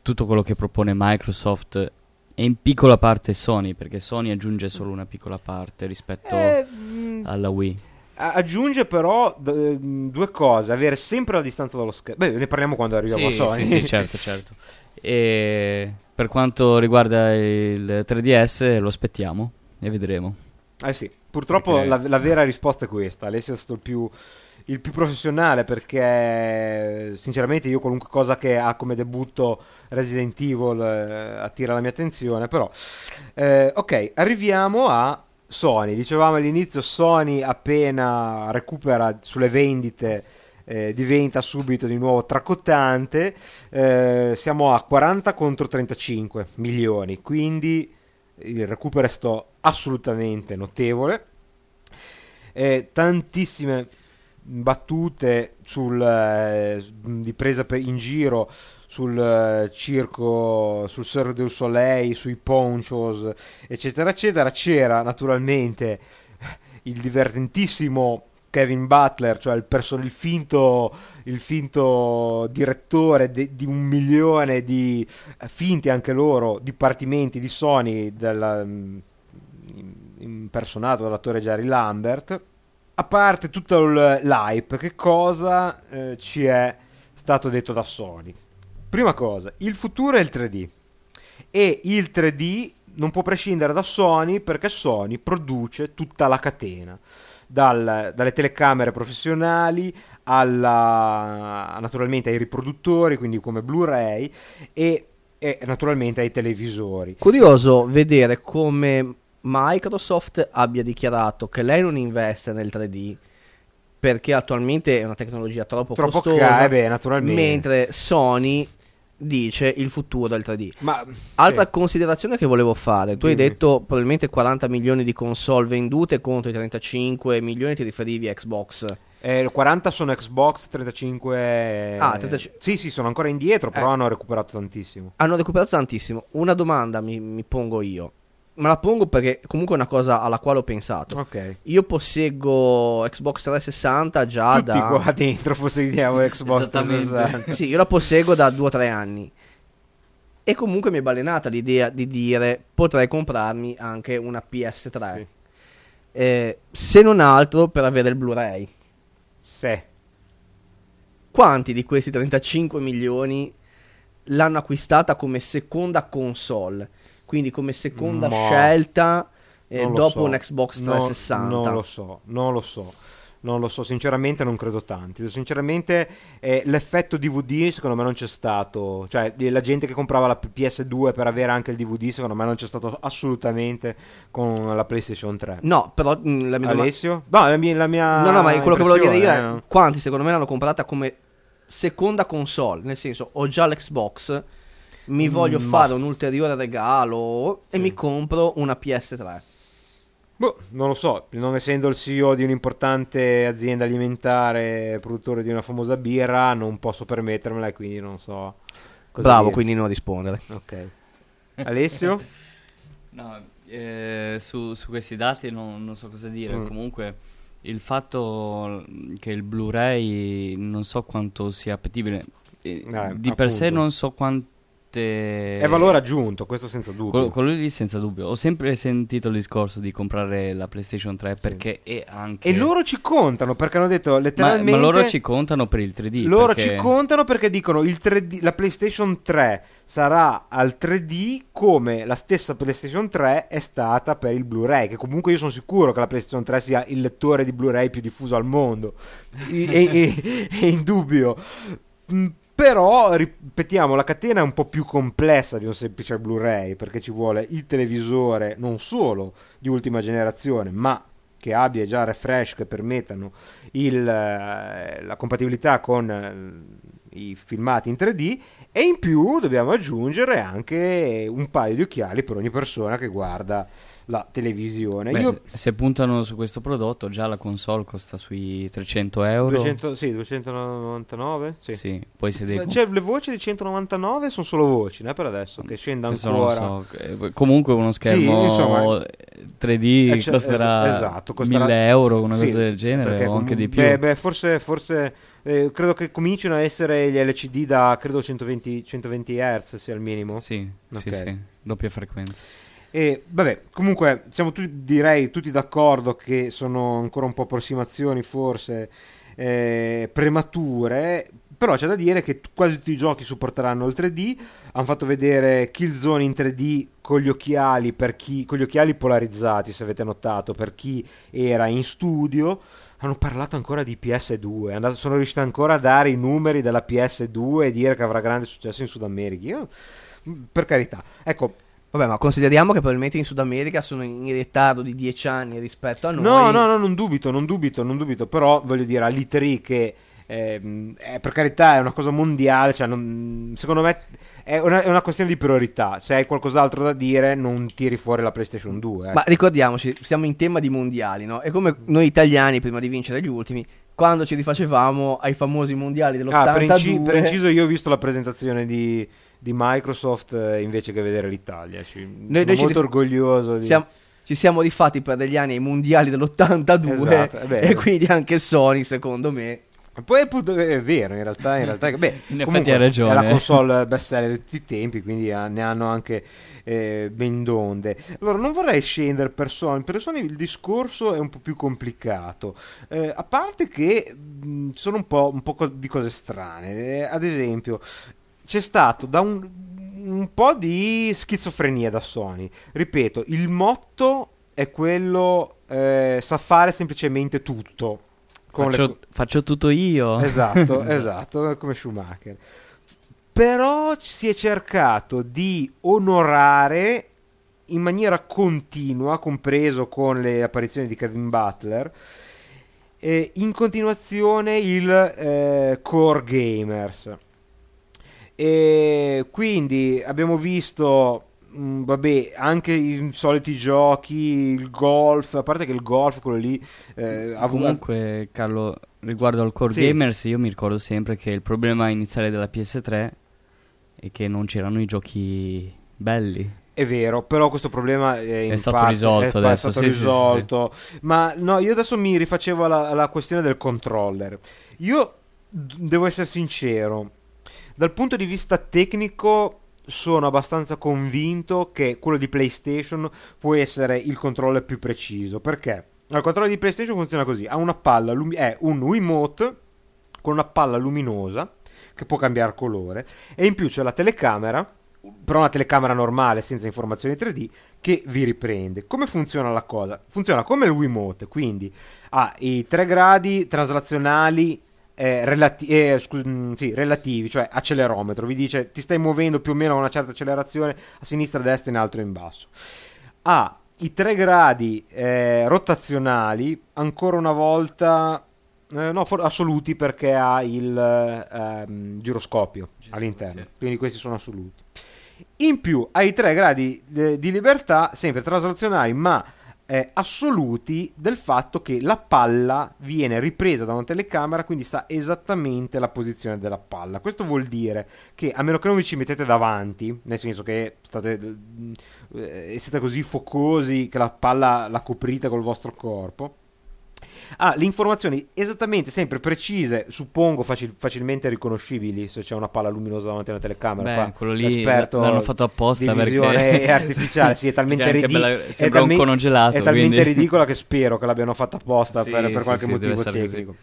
tutto quello che propone Microsoft e in piccola parte Sony perché Sony aggiunge solo una piccola parte rispetto Eh, mh, alla Wii. aggiunge però d- mh, due cose, avere sempre la distanza dallo schermo. Beh, ne parliamo quando arriviamo Sì, a Sony. sì, sì, certo, *laughs* certo. E per quanto riguarda il 3DS lo aspettiamo e vedremo. Eh sì, purtroppo Perché- la, la vera risposta è questa. Alessio è stato il più, il più professionale perché sinceramente io qualunque cosa che ha come debutto Resident Evil eh, attira la mia attenzione, però eh, ok, arriviamo a Sony. Dicevamo all'inizio Sony appena recupera sulle vendite eh, diventa subito di nuovo tracottante. Eh, siamo a 40 contro 35 milioni, quindi il recupero è stato assolutamente notevole. Eh, tantissime battute sul, eh, di presa per- in giro sul eh, circo, sul Cirque du Soleil, sui ponchos, eccetera, eccetera. C'era naturalmente il divertentissimo Kevin Butler, cioè il, perso- il finto, il finto direttore de- di un milione di eh, finti anche loro dipartimenti di Sony, della- mm, impersonato dall'attore Jerry Lambert. A parte tutto l'hype, che cosa eh, ci è stato detto da Sony? Prima cosa, il futuro è il 3D e il 3D non può prescindere da Sony perché Sony produce tutta la catena, dal- dalle telecamere professionali alla, naturalmente ai riproduttori, quindi come Blu-ray e, e naturalmente ai televisori. Curioso vedere come Microsoft abbia dichiarato che lei non investe nel 3D perché attualmente è una tecnologia troppo, Troppo costosa, ca- eh beh, naturalmente. mentre Sony dice il futuro del 3D. Ma Altra sì. considerazione che volevo fare, tu hai Dimmi. detto probabilmente 40 milioni di console vendute contro i 35 milioni ti riferivi a Xbox. Eh, 40 sono Xbox, 35... Ah, 35. Sì, sì, sono ancora indietro, però Eh. hanno recuperato tantissimo. Hanno recuperato tantissimo. Una domanda mi, mi pongo io. Me la pongo perché comunque è una cosa alla quale ho pensato. Ok. Io posseggo Xbox 360 già Tutti da... qua dentro possediamo *laughs* Xbox Esattamente. 360. Sì, io la posseggo da 2 o 3 anni. E comunque mi è balenata l'idea di dire potrei comprarmi anche una PS3. Sì. Eh, se non altro per avere il Blu-ray. Se. Quanti di questi 35 milioni l'hanno acquistata come seconda console? Quindi come seconda Ma- scelta eh, dopo so. un Xbox No, 360? Non, lo so, non lo so. Non lo so, sinceramente non credo tanti. Sinceramente eh, l'effetto DVD secondo me non c'è stato. Cioè la gente che comprava la PS2 per avere anche il DVD secondo me non c'è stato assolutamente con la PlayStation 3. No, però mh, la mia Alessio? No, la mia, la mia No, no, ma quello che volevo dire io è eh, quanti secondo me l'hanno comprata come seconda console, nel senso ho già l'Xbox, mi Mm, voglio ma- fare un ulteriore regalo e Sì. mi compro una PS3. Boh, non lo so, non essendo il CEO di un'importante azienda alimentare, produttore di una famosa birra, non posso permettermela e quindi non so. cosa Bravo, dirti. quindi non rispondere. Ok. Alessio? *laughs* No, eh, su, su questi dati non, non so cosa dire. Mm. Comunque, il fatto che il Blu-ray non so quanto sia appetibile, eh, Eh, di per sé appunto. non so quante. È valore aggiunto, questo senza dubbio. Quello, quello lì senza dubbio. Ho sempre sentito il discorso di comprare la PlayStation 3 Sì. perché è anche. E loro ci contano perché hanno detto ma, letteralmente. ma loro ci contano per il 3D. loro perché- ci contano perché dicono il 3D, la PlayStation 3 sarà al 3D come la stessa PlayStation 3 è stata per il Blu-ray. Che comunque io sono sicuro che la PlayStation 3 sia il lettore di Blu-ray più diffuso al mondo. E- e- *laughs* è indubbio. Però, ripetiamo, la catena è un po' più complessa di un semplice Blu-ray, perché ci vuole il televisore non solo di ultima generazione, ma che abbia già refresh che permettano il, eh, la compatibilità con eh, i filmati in 3D e in più dobbiamo aggiungere anche un paio di occhiali per ogni persona che guarda la televisione. Beh, Io Se puntano su questo prodotto, già la console costa sui 300 euro. 200, sì, 299? Sì. Sì, poi se devi... Cioè, le voci di 199 sono solo voci, né, per adesso, che scenda ancora. so. Eh, Comunque uno schermo insomma, 3D Eh, cioè, costerà, es- esatto, costerà- 1000 euro, una Sì, cosa del genere, o anche com- di più. Beh, beh, forse, forse eh, credo che comincino a essere gli LCD da credo 120, 120 Hz sia il minimo. Sì, sì, Ok. sì, doppia frequenza. E vabbè, comunque siamo tutti, direi tutti d'accordo che sono ancora un po' approssimazioni forse eh, premature, però c'è da dire che quasi tutti i giochi supporteranno il 3D. Hanno fatto vedere Killzone in 3D con gli occhiali chi con gli occhiali polarizzati, se avete notato, per chi era in studio. Hanno parlato ancora di PS2, è andato- sono riusciti ancora a dare i numeri della PS2 e dire che avrà grande successo in Sud America. Io, per carità, ecco, Vabbè, ma consideriamo che probabilmente in Sud America sono in ritardo di 10 anni rispetto a noi. No, no, no, non dubito, non dubito, non dubito, però voglio dire, all'I3 che ehm, è, per carità è una cosa mondiale, cioè non- secondo me è una, è una questione di priorità, se hai qualcos'altro da dire non tiri fuori la PlayStation 2. Ma ecco. ricordiamoci, siamo in tema di mondiali, no? È come noi italiani, prima di vincere gli ultimi, quando ci rifacevamo ai famosi mondiali Ah, per, dell'82. inci- per inciso io ho visto la presentazione di, di Microsoft eh, invece che vedere l'Italia, ci, sono noi ci molto rif- orgoglioso di... Siamo- ci siamo rifatti per degli anni ai mondiali dell'82 Esatto, e quindi anche Sony, secondo me. Poi è vero, in realtà, in realtà beh, *laughs* In effetti comunque hai ragione. È la console best seller di tutti i tempi, quindi ha- ne hanno anche eh, ben donde. Allora, non vorrei scendere per Sony, per Sony il discorso è un po' più complicato, Eh, a parte che mh, sono un po', un po' co- di cose strane. Eh, ad esempio, c'è stato da un, un po' di schizofrenia da Sony. Ripeto, il motto è quello eh, sa fare semplicemente tutto. le Faccio, co- faccio tutto io. Esatto, *laughs* esatto, come Schumacher. Però si è cercato di onorare in maniera continua, compreso con le apparizioni di Kevin Butler, eh, in continuazione il eh, core gamers. E quindi abbiamo visto, mh, vabbè, anche i soliti giochi, il golf, a parte che il golf, quello lì, eh, Comunque, Carlo, riguardo al core Sì. gamers, io mi ricordo sempre che il problema iniziale della PS3 è che non c'erano i giochi belli. È vero, però questo problema è, È stato parte- risolto è adesso, stato sì, sì, sì, risolto. Ma no, io adesso mi rifacevo alla, alla questione del controller. Io devo essere sincero, dal punto di vista tecnico sono abbastanza convinto che quello di PlayStation può essere il controller più preciso. Perché? Il controller di PlayStation funziona così: ha una palla, lumi- è un Wiimote con una palla luminosa che può cambiare colore e in più c'è la telecamera però una telecamera normale senza informazioni 3D che vi riprende. Come funziona la cosa? Funziona come il Wiimote, quindi ha i tre gradi traslazionali eh, relati- eh, scu- mm, sì, relativi, cioè accelerometro, vi dice ti stai muovendo più o meno a una certa accelerazione a sinistra, a destra, in alto e in basso. Ha i tre gradi eh, rotazionali, ancora una volta eh, no, for- assoluti perché ha il eh, ehm, giroscopio all'interno, sì. quindi questi sono assoluti. In più hai tre gradi eh, di libertà, sempre traslazionali, ma eh, assoluti del fatto che la palla viene ripresa da una telecamera, quindi sa esattamente la posizione della palla. Questo vuol dire che a meno che non vi ci mettete davanti, nel senso che state, eh, siete così focosi che la palla la coprite col vostro corpo, ha le informazioni esattamente sempre precise, suppongo facil- facilmente riconoscibili se c'è una palla luminosa davanti a una telecamera. Beh, Qua quello lì l'hanno fatto apposta perché- *laughs* artificiale, sì, è talmente bella- un cono gelato, È talmente quindi. ridicola che spero che l'abbiano fatta apposta Sì, per, per sì, qualche sì, motivo tecnico.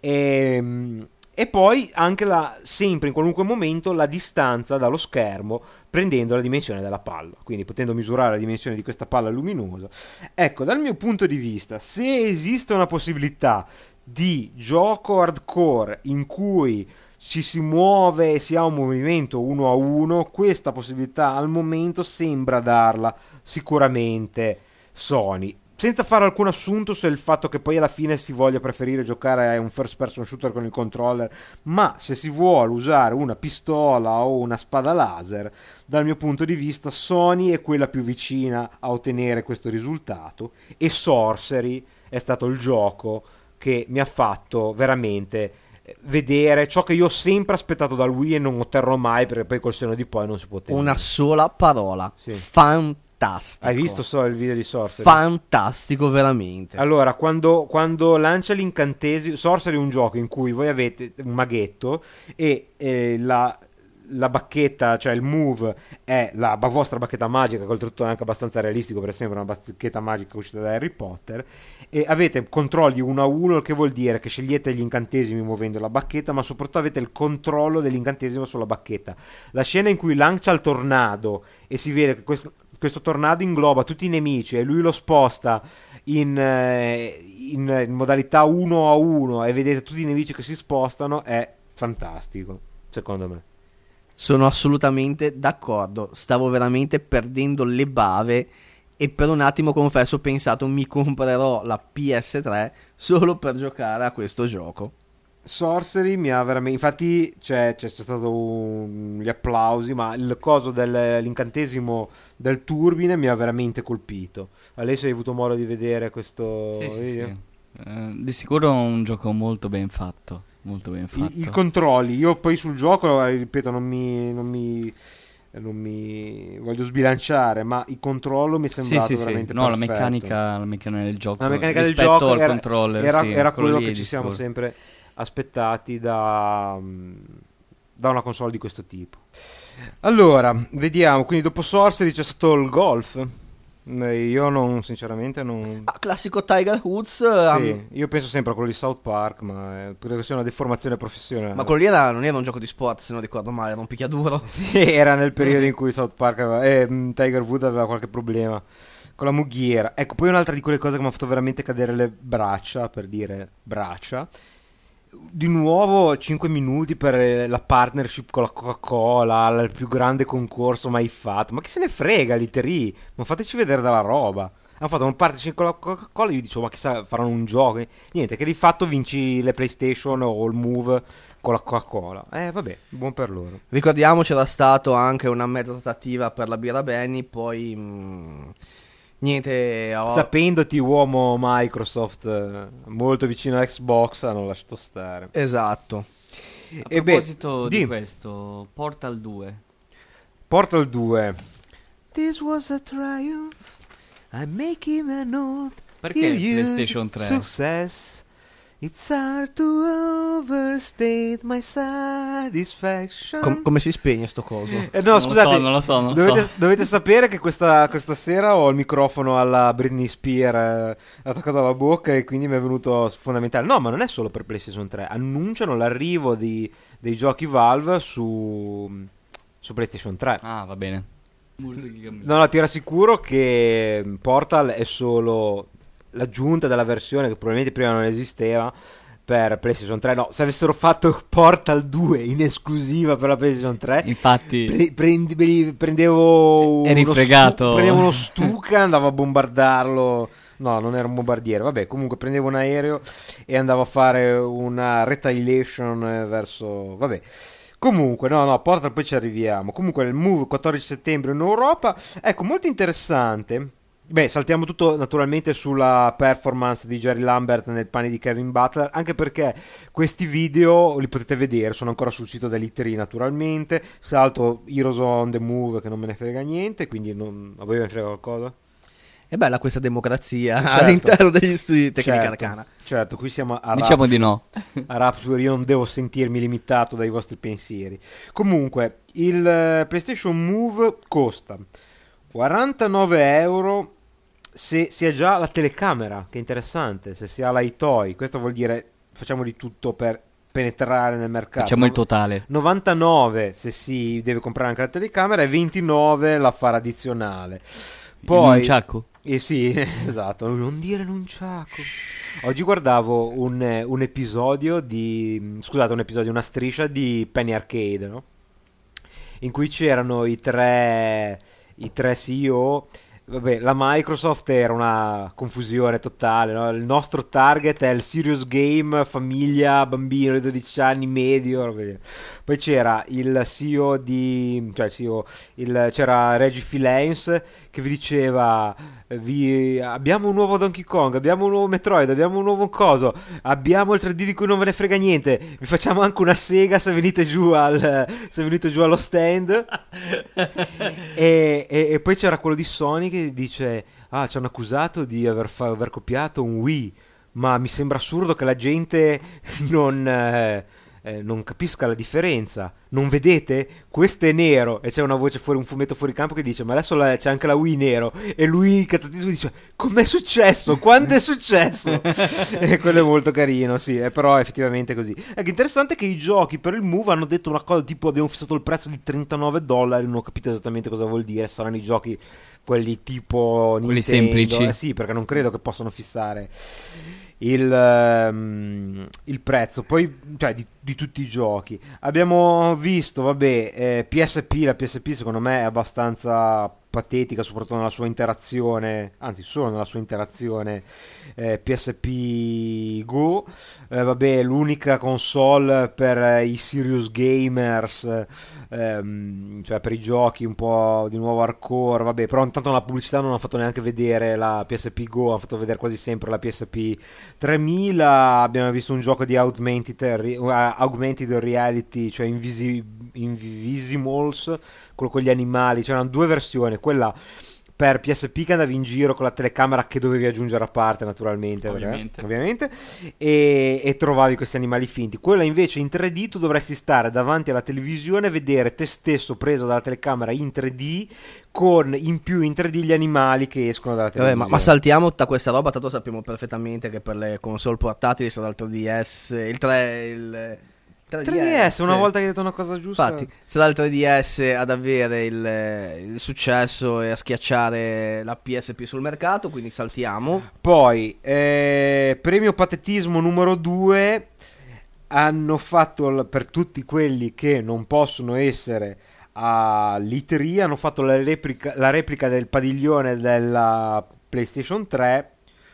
Ehm, E, poi anche la, sempre in qualunque momento la distanza dallo schermo prendendo la dimensione della palla, quindi potendo misurare la dimensione di questa palla luminosa. Ecco, dal mio punto di vista, se esiste una possibilità di gioco hardcore in cui ci si muove e si ha un movimento uno a uno, questa possibilità al momento sembra darla sicuramente Sony. Senza fare alcun assunto sul fatto che poi alla fine si voglia preferire giocare a un first person shooter con il controller, ma se si vuole usare una pistola o una spada laser, dal mio punto di vista Sony è quella più vicina a ottenere questo risultato e Sorcery è stato il gioco che mi ha fatto veramente eh, vedere ciò che io ho sempre aspettato dal Wii e non otterrò mai perché poi col seno di poi non si può ottenere. Una sola parola. Sì. Fantastico. Hai visto so, il video di Sorcery? Fantastico, veramente. Allora, quando, quando lancia l'incantesimo, Sorcery è un gioco in cui voi avete un maghetto e eh, la, la bacchetta, cioè il move, è la vostra bacchetta magica, che oltretutto è anche abbastanza realistico, perché sembra una bacchetta magica uscita da Harry Potter, e avete controlli uno a uno, il che vuol dire che scegliete gli incantesimi muovendo la bacchetta, ma soprattutto avete il controllo dell'incantesimo sulla bacchetta. La scena in cui lancia il tornado e si vede che questo, questo tornado ingloba tutti i nemici e lui lo sposta in, eh, in- in modalità uno a uno e vedete tutti i nemici che si spostano, è fantastico, secondo me. Sono assolutamente d'accordo. Stavo veramente perdendo le bave. E per un attimo, confesso, ho pensato mi comprerò la PS3 solo per giocare a questo gioco. Sorcery mi ha veramente. Infatti, c'è, c'è, c'è stato un- gli applausi, ma il coso dell'incantesimo del turbine mi ha veramente colpito. Alessio, hai avuto modo di vedere questo Sì, sì, sì. Eh, di sicuro è un gioco molto ben fatto. Molto ben fatto. I, I controlli, io poi sul gioco, eh, ripeto, non mi, non mi, non mi voglio sbilanciare, ma il controllo mi è Sì, sì, sì. veramente No, la meccanica, la meccanica del gioco. La meccanica del rispetto gioco al era, controller, era, sì, era quello lì che ci siamo sicuro. sempre aspettati da, mm, da una console di questo tipo. Allora, vediamo, quindi dopo Sorcery c'è stato il golf. Eh, Io non, sinceramente, non... Ah, classico Tiger Woods. Sì, io penso sempre a quello di South Park, ma eh, credo che sia una deformazione professionale. Ma quello lì era- non era un gioco di sport, se non ricordo male, era un picchiaduro. *laughs* Sì, era nel periodo in *laughs* cui South Park aveva, eh, mh, Tiger Wood aveva qualche problema con la mughiera. Ecco, poi un'altra di quelle cose che mi ha fatto veramente cadere le braccia, per dire braccia. Di nuovo 5 minuti per eh, la partnership con la Coca-Cola, il più grande concorso mai fatto. Ma chi se ne frega, Literi? Ma fateci vedere della roba. Hanno fatto un partnership con la Coca-Cola io dicevo, ma chissà, faranno un gioco. Niente, che di fatto vinci le PlayStation o il Move con la Coca-Cola. Eh, vabbè, buon per loro. Ricordiamo c'era stato anche una mezza trattativa per la birra Benny, poi mm, niente, ho- Sapendoti uomo Microsoft eh, molto vicino a Xbox, hanno lasciato stare. esatto. A E beh, proposito di di- questo, Portal 2. Portal 2. This was a triumph. I'm making a note. Perché PlayStation 3? Success. It's hard to overstate my satisfaction. Com- come si spegne sto coso? Eh, no, Non lo scusate, so, non lo so, non lo dovete, so. dovete sapere che questa, questa sera ho il microfono alla Britney Spears eh, attaccato alla bocca e quindi mi è venuto fondamentale. No, ma non è solo per PlayStation 3. Annunciano l'arrivo di- dei giochi Valve su, su PlayStation 3. Ah, va bene. No, no, ti rassicuro che Portal è solo l'aggiunta della versione che probabilmente prima non esisteva per PlayStation 3. No, se avessero fatto Portal 2 in esclusiva per la PlayStation 3, Infatti, Pre- prendi- pre- prendevo Eri uno fregato. stu- prendevo uno *laughs* Stuka andavo a bombardarlo no non era un bombardiere vabbè comunque prendevo un aereo e andavo a fare una retaliation verso vabbè Comunque, no, no, Portal poi ci arriviamo. Comunque, il move 14 settembre in Europa. Ecco, molto interessante. Beh, saltiamo tutto naturalmente sulla performance di Jerry Lambert nel pane di Kevin Butler, anche perché questi video li potete vedere, sono ancora sul sito dell'E3 naturalmente. Salto Heroes on the Move che non me ne frega niente, quindi non... a voi ve ne frega qualcosa? È bella questa democrazia Certo. all'interno degli studi di tecnica certo, arcana. certo, qui siamo a diciamo di no. a Rapture io non devo sentirmi limitato dai vostri pensieri. Comunque, il eh, PlayStation Move costa 49 euro se si ha già la telecamera, che è interessante, se si ha l'iToy. Questo vuol dire facciamo di tutto per penetrare nel mercato. Facciamo il totale. 99 se si deve comprare anche la telecamera e 29 l'affare addizionale. Un Poi ciacco? Eh sì, *laughs* esatto, non dire Nunciaco. Oggi guardavo un, un episodio di... scusate, un episodio, una striscia di Penny Arcade, no? In cui c'erano i tre, i tre CEO Vabbè, la Microsoft era una confusione totale, no? il nostro target è il serious game, famiglia, bambino di 12 anni, medio. Poi c'era il CEO di... cioè il CEO, il, c'era Reggie Filens che vi diceva vi, abbiamo un nuovo Donkey Kong, abbiamo un nuovo Metroid, abbiamo un nuovo coso, abbiamo il 3D di cui non ve ne frega niente, vi facciamo anche una sega se venite giù, al, se venite giù allo stand. *laughs* e, e, e, poi c'era quello di Sony che dice, ah ci hanno accusato di aver, fa, aver copiato un Wii, ma mi sembra assurdo che la gente *laughs* non... Eh, eh, non capisca la differenza. Non vedete? Questo è nero. E c'è una voce fuori, un fumetto fuori campo che dice: Ma adesso la, c'è anche la Wii nero. E lui, cazzatissimo, dice: Com'è successo? Quando è successo? *laughs* e quello è molto carino, sì. Eh, però effettivamente è così. Ecco, interessante che i giochi per il Move hanno detto una cosa tipo: Abbiamo fissato il prezzo di 39 dollari. Non ho capito esattamente cosa vuol dire. Saranno i giochi quelli tipo quelli Nintendo. semplici. Eh sì, perché non credo che possano fissare il, um, il prezzo poi, cioè, di, di, tutti i giochi. Abbiamo visto, vabbè, eh, PSP, la PSP secondo me è abbastanza patetica, soprattutto nella sua interazione, anzi solo nella sua interazione eh, PSP Go. Eh, vabbè, l'unica console per i serious gamers ehm, cioè per i giochi un po' di nuovo hardcore, vabbè, però intanto nella pubblicità non hanno fatto neanche vedere la PSP Go, hanno fatto vedere quasi sempre la PSP 3000, abbiamo visto un gioco di augmented, uh, augmented reality, cioè Invisi- Invisimals, quello con gli animali, c'erano due versioni, quella per PSP che andavi in giro con la telecamera che dovevi aggiungere a parte naturalmente ovviamente, perché, ovviamente e, e, trovavi questi animali finti. Quella invece in 3D tu dovresti stare davanti alla televisione e vedere te stesso preso dalla telecamera in 3D con in più in 3D gli animali che escono dalla televisione Vabbè, ma, ma, saltiamo tutta questa roba tanto sappiamo perfettamente che per le console portatili sarà il 3DS il 3 il 3DS, 3DS una volta che hai detto una cosa giusta. Infatti, sarà il 3DS ad avere il, il, successo e a schiacciare la PSP sul mercato, quindi saltiamo. Poi, eh, premio patetismo numero 2 hanno fatto per tutti quelli che non possono essere all'I3 hanno fatto la replica, la replica del padiglione della PlayStation 3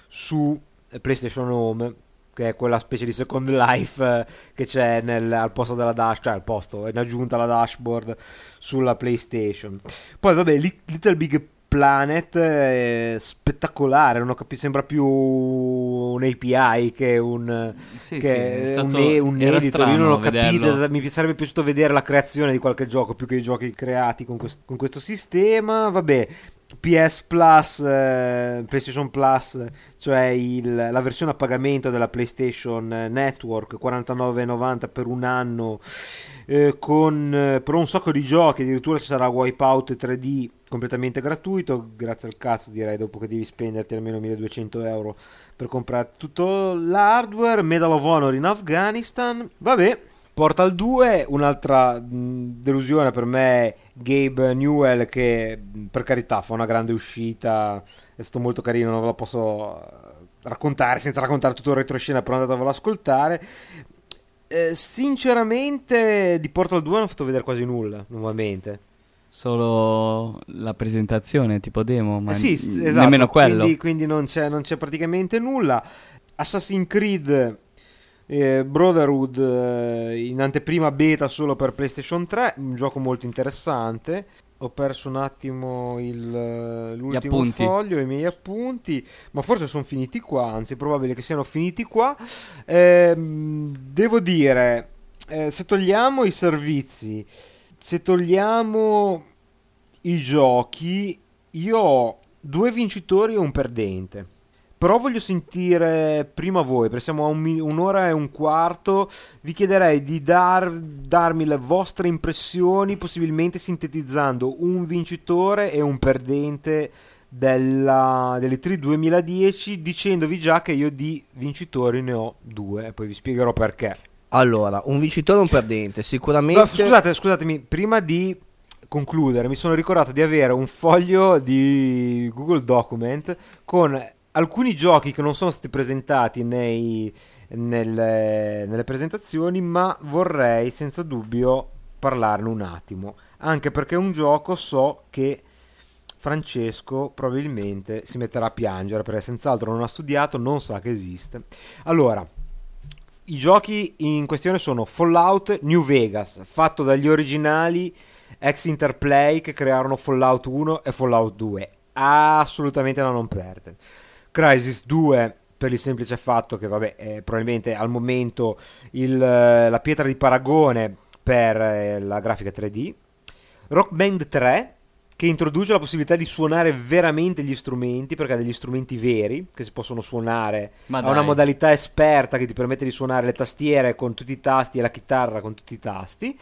su PlayStation Home che è quella specie di Second Life eh, che c'è nel, al posto della dash, cioè al posto, in aggiunta alla dashboard sulla PlayStation. Poi vabbè, Little Big Planet è spettacolare, non ho capito, sembra più un API che un, sì, che sì, un, e, un editor. Io non ho vederlo. capito, mi sarebbe piaciuto vedere la creazione di qualche gioco più che i giochi creati con, quest- con questo sistema. Vabbè, PS Plus, eh, PlayStation Plus, cioè il, la versione a pagamento della PlayStation Network, 49,90 per un anno, eh, con eh, però un sacco di giochi, addirittura ci sarà Wipeout 3D completamente gratuito, grazie al cazzo direi, dopo che devi spenderti almeno 1200 euro per comprare tutto l'hardware, Medal of Honor in Afghanistan, vabbè. Portal 2, un'altra mh, delusione per me Gabe Newell che per carità fa una grande uscita, è stato molto carino, non ve lo posso eh, raccontare senza raccontare tutto il retroscena, però andatevelo ad ascoltare. Eh, sinceramente di Portal 2 non ho fatto vedere quasi nulla, nuovamente. Solo la presentazione tipo demo, ma eh sì, esatto, nemmeno quello. Quindi, quindi non, c'è, non c'è praticamente nulla. Assassin's Creed eh, Brotherhood eh, in anteprima beta solo per PlayStation 3, un gioco molto interessante. Ho perso un attimo il, eh, l'ultimo foglio, i miei appunti, ma forse sono finiti qua, anzi è probabile che siano finiti qua. Eh, devo dire, eh, se togliamo i servizi, se togliamo i giochi, io ho due vincitori e un perdente. Però voglio sentire prima voi, perché siamo a un, un'ora e un quarto. Vi chiederei di dar, darmi le vostre impressioni, possibilmente sintetizzando un vincitore e un perdente della, delle 3 2010, dicendovi già che io di vincitori ne ho due, e poi vi spiegherò perché. Allora, un vincitore e un perdente, sicuramente. No, scusate, scusatemi, prima di concludere mi sono ricordato di avere un foglio di Google Document con alcuni giochi che non sono stati presentati nei, nelle, nelle presentazioni, ma vorrei senza dubbio parlarne un attimo. Anche perché è un gioco so che Francesco probabilmente si metterà a piangere perché senz'altro non ha studiato, non sa che esiste. Allora, i giochi in questione sono Fallout New Vegas, fatto dagli originali ex Interplay che crearono Fallout 1 e Fallout 2. Assolutamente da non perdere. Crisis 2 per il semplice fatto che, vabbè, è probabilmente al momento il, la pietra di paragone per eh, la grafica 3D. Rock Band 3 che introduce la possibilità di suonare veramente gli strumenti, perché ha degli strumenti veri che si possono suonare. Ha una modalità esperta che ti permette di suonare le tastiere con tutti i tasti e la chitarra con tutti i tasti.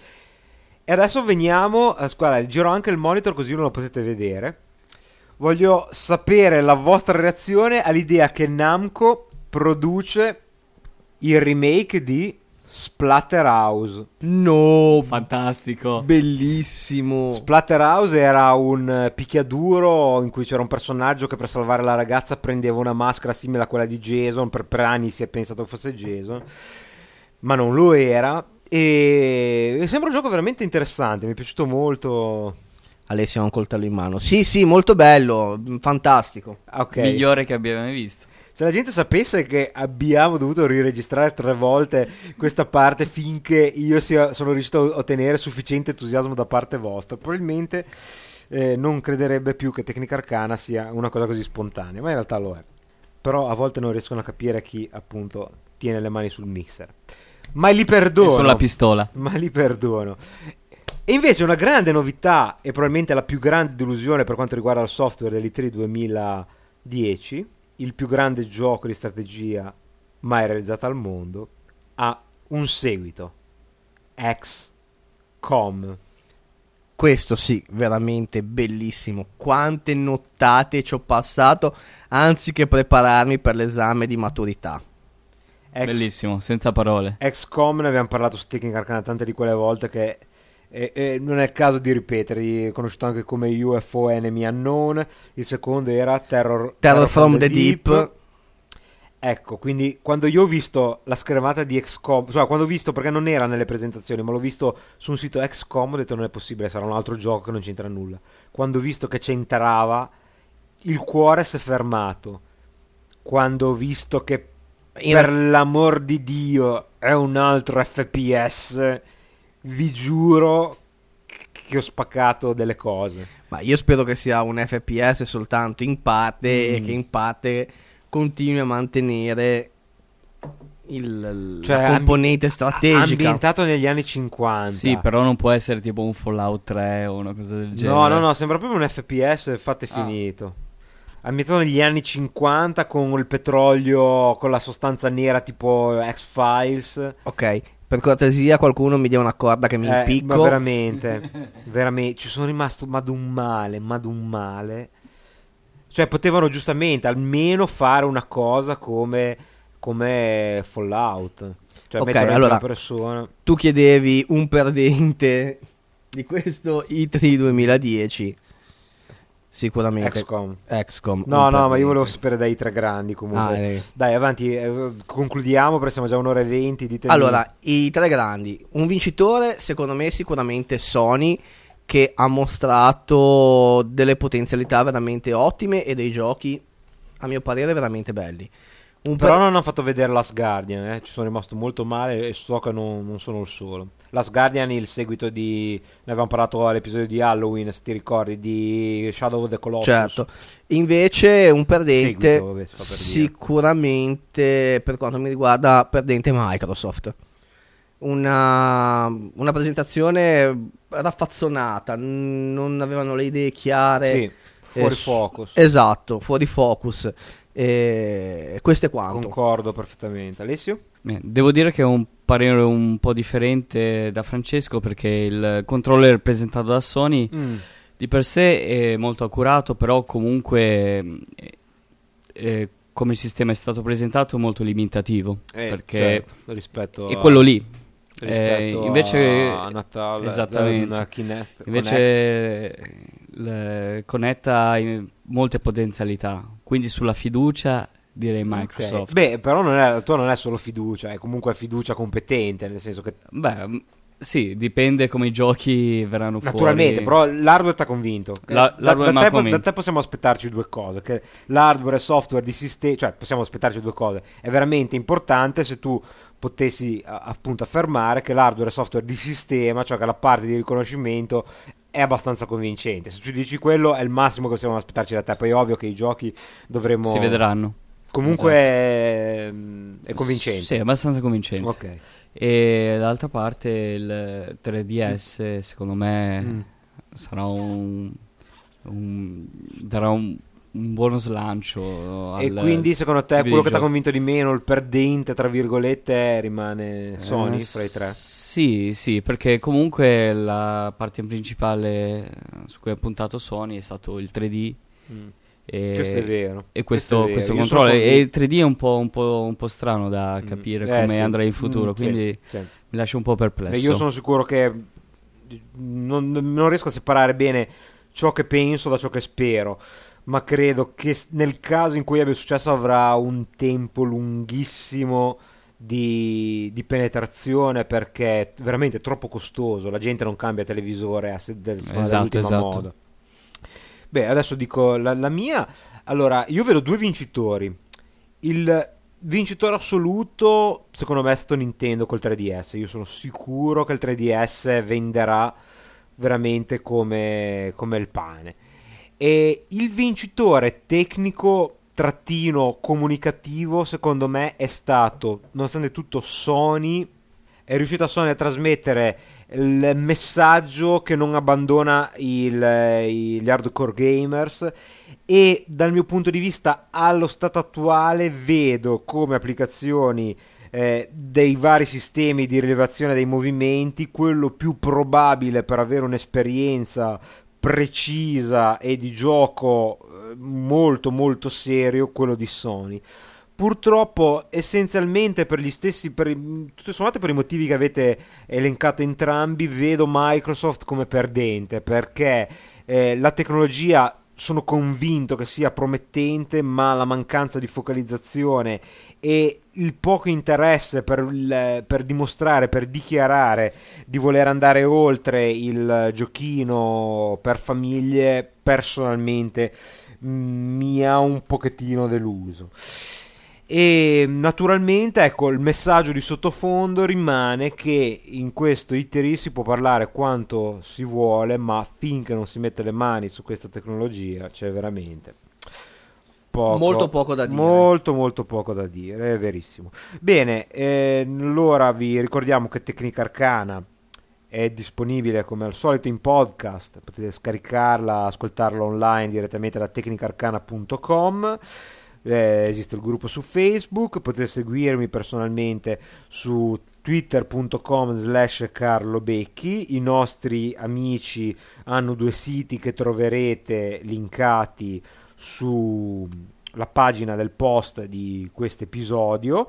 E adesso veniamo, a guarda, giro anche il monitor così non lo potete vedere. Voglio sapere la vostra reazione all'idea che Namco produce il remake di Splatterhouse. No, Fantastico. bellissimo. Splatterhouse era un picchiaduro in cui c'era un personaggio che per salvare la ragazza prendeva una maschera simile a quella di Jason. Per, per anni si è pensato che fosse Jason, ma non lo era. E sembra un gioco veramente interessante. Mi è piaciuto molto. Alessio ha un coltello in mano. Sì, sì, molto bello, fantastico. Ok. Migliore che abbiamo mai visto. Se la gente sapesse che abbiamo dovuto riregistrare tre volte questa parte finché io sia, sono riuscito a ottenere sufficiente entusiasmo da parte vostra, probabilmente eh, non crederebbe più che Tecnica Arcana sia una cosa così spontanea, ma in realtà lo è. Però a volte non riescono a capire chi appunto tiene le mani sul mixer. Ma li E perdono. sulla pistola. ma li perdono. E invece una grande novità e probabilmente la più grande delusione per quanto riguarda il software dell'E3 2010, il più grande gioco di strategia mai realizzato al mondo, ha un seguito. XCOM. Questo sì, veramente bellissimo. Quante nottate ci ho passato anziché prepararmi per l'esame di maturità. Ex- Bellissimo, senza parole. XCOM ne abbiamo parlato su Tecnica Arcana tante di quelle volte che eh, eh, non è il caso di ripeterli. È conosciuto anche come UFO Enemy Unknown. Il secondo era Terror, Terror from the Deep. Ecco, quindi quando io ho visto la schermata di XCOM, cioè quando ho visto perché non era nelle presentazioni, ma l'ho visto su un sito XCOM, ho detto non è possibile, sarà un altro gioco che non c'entra nulla. Quando ho visto che c'entrava, il cuore si è fermato. Quando ho visto che per l'amor di Dio è un altro FPS, vi giuro che ho spaccato delle cose. Ma io spero che sia un FPS soltanto in parte e Mm. che in parte continui a mantenere il, Cioè, la componente ambi- strategica. Ambientato negli anni 50. Sì, però non può essere tipo un Fallout 3 o una cosa del genere. No, no, no, sembra proprio un FPS fatto e Ah. finito. Ambientato negli anni 50 con il petrolio, con la sostanza nera tipo X-Files. Ok, per cortesia qualcuno mi dia una corda che mi Eh, impicco. ma veramente, veramente, ci sono rimasto ma d'un male, ma d'un male. Cioè, potevano giustamente almeno fare una cosa come, come Fallout. Cioè, Ok, allora- persona. Tu chiedevi un perdente di questo I3 2010. Sicuramente. XCOM. XCOM. No, no, ma io volevo sapere dai tre grandi comunque. Ah, eh. Dai, avanti, eh, concludiamo perché siamo già un'ora e venti. Ditemi. Allora, i tre grandi. Un vincitore, secondo me, sicuramente Sony, che ha mostrato delle potenzialità veramente ottime e dei giochi, a mio parere, veramente belli. Un Però per- non hanno fatto vedere Last Guardian, eh. ci sono rimasto molto male e so che non, non sono il solo. Last Guardian, il seguito di... Ne avevamo parlato all'episodio di Halloween, se ti ricordi, di Shadow of the Colossus. Certo. Invece un perdente Seguito, vabbè, per sicuramente per quanto mi riguarda perdente Microsoft. Una, una presentazione raffazzonata, non avevano le idee chiare. Sì, fuori Eh, focus. Esatto, fuori focus. E questo è quanto. Concordo perfettamente. Alessio? Beh, Devo dire che ho un parere un po' differente da Francesco perché il controller presentato da Sony di per sé è molto accurato, però comunque eh, eh, come il sistema è stato presentato è molto limitativo Eh, perché certo, rispetto è a- quello lì. rispetto invece- a Natale esattamente. una Kinect- Connect. Invece ha in- molte potenzialità, quindi sulla fiducia direi. Microsoft. Beh, però non è, la tua non è solo fiducia, è comunque fiducia competente, nel senso che Beh, sì, dipende come i giochi verranno naturalmente, fuori. però l'hardware ti ha convinto. La- Eh, da, da te, convinto. da te possiamo aspettarci due cose, che l'hardware e software di sistema, cioè possiamo aspettarci due cose. È veramente importante se tu potessi appunto affermare che l'hardware e software di sistema, cioè che la parte di riconoscimento è abbastanza convincente. Se ci dici quello è il massimo che possiamo aspettarci da te, poi è ovvio che i giochi dovremmo Si vedranno. Comunque Esatto. è, è convincente. Sì, è abbastanza convincente. Ok. E d'altra parte il 3DS secondo me Mm. sarà un, un- darà un, un buono slancio E al quindi secondo te quello che ti ha convinto di meno, il perdente, tra virgolette, rimane Sony Eh, fra i tre? Sì, sì, perché comunque la parte principale su cui ha puntato Sony è stato il 3D Mm. e, Questo è vero. e questo questo, questo controllo. E il 3D è un po', un po', un po' strano da Mm. capire Eh, come sì. andrà in futuro, Mm, sì, quindi sì. mi lascia un po' perplesso. E io sono sicuro che non, non riesco a separare bene ciò che penso da ciò che spero, ma credo che nel caso in cui abbia successo avrà un tempo lunghissimo di, di penetrazione perché è veramente troppo costoso, la gente non cambia televisore a se- del- seconda Esatto, dell'ultima esatto. moda. Beh, adesso dico la, la mia. Allora, io vedo due vincitori. Il vincitore assoluto, secondo me, è stato Nintendo col 3DS. Io sono sicuro che il 3DS venderà veramente come, come il pane. E il vincitore tecnico trattino comunicativo, secondo me, è stato, nonostante tutto, Sony. È riuscita Sony a trasmettere il messaggio che non abbandona il- i- gli hardcore gamers e dal mio punto di vista allo stato attuale vedo come applicazioni eh, dei vari sistemi di rilevazione dei movimenti quello più probabile per avere un'esperienza precisa e di gioco eh, molto molto serio quello di Sony. Purtroppo essenzialmente per gli stessi per, tutto sommato per i motivi che avete elencato entrambi vedo Microsoft come perdente perché eh, la tecnologia sono convinto che sia promettente ma la mancanza di focalizzazione e il poco interesse per, il- per dimostrare, per dichiarare di voler andare oltre il giochino per famiglie personalmente mm, mi ha un pochettino deluso. E naturalmente, ecco, il messaggio di sottofondo rimane che in questo ITRI si può parlare quanto si vuole, ma finché non si mette le mani su questa tecnologia c'è veramente poco, Molto poco da dire. Molto, molto poco da dire, è verissimo. Bene, eh, allora vi ricordiamo che Tecnica Arcana è disponibile come al solito in podcast, potete scaricarla, ascoltarla online direttamente da tecnicarcana.com. Eh, esiste il gruppo su Facebook, potete seguirmi personalmente su twitter.com slash Carlo Becchi, i nostri amici hanno due siti che troverete linkati sulla pagina del post di questo episodio.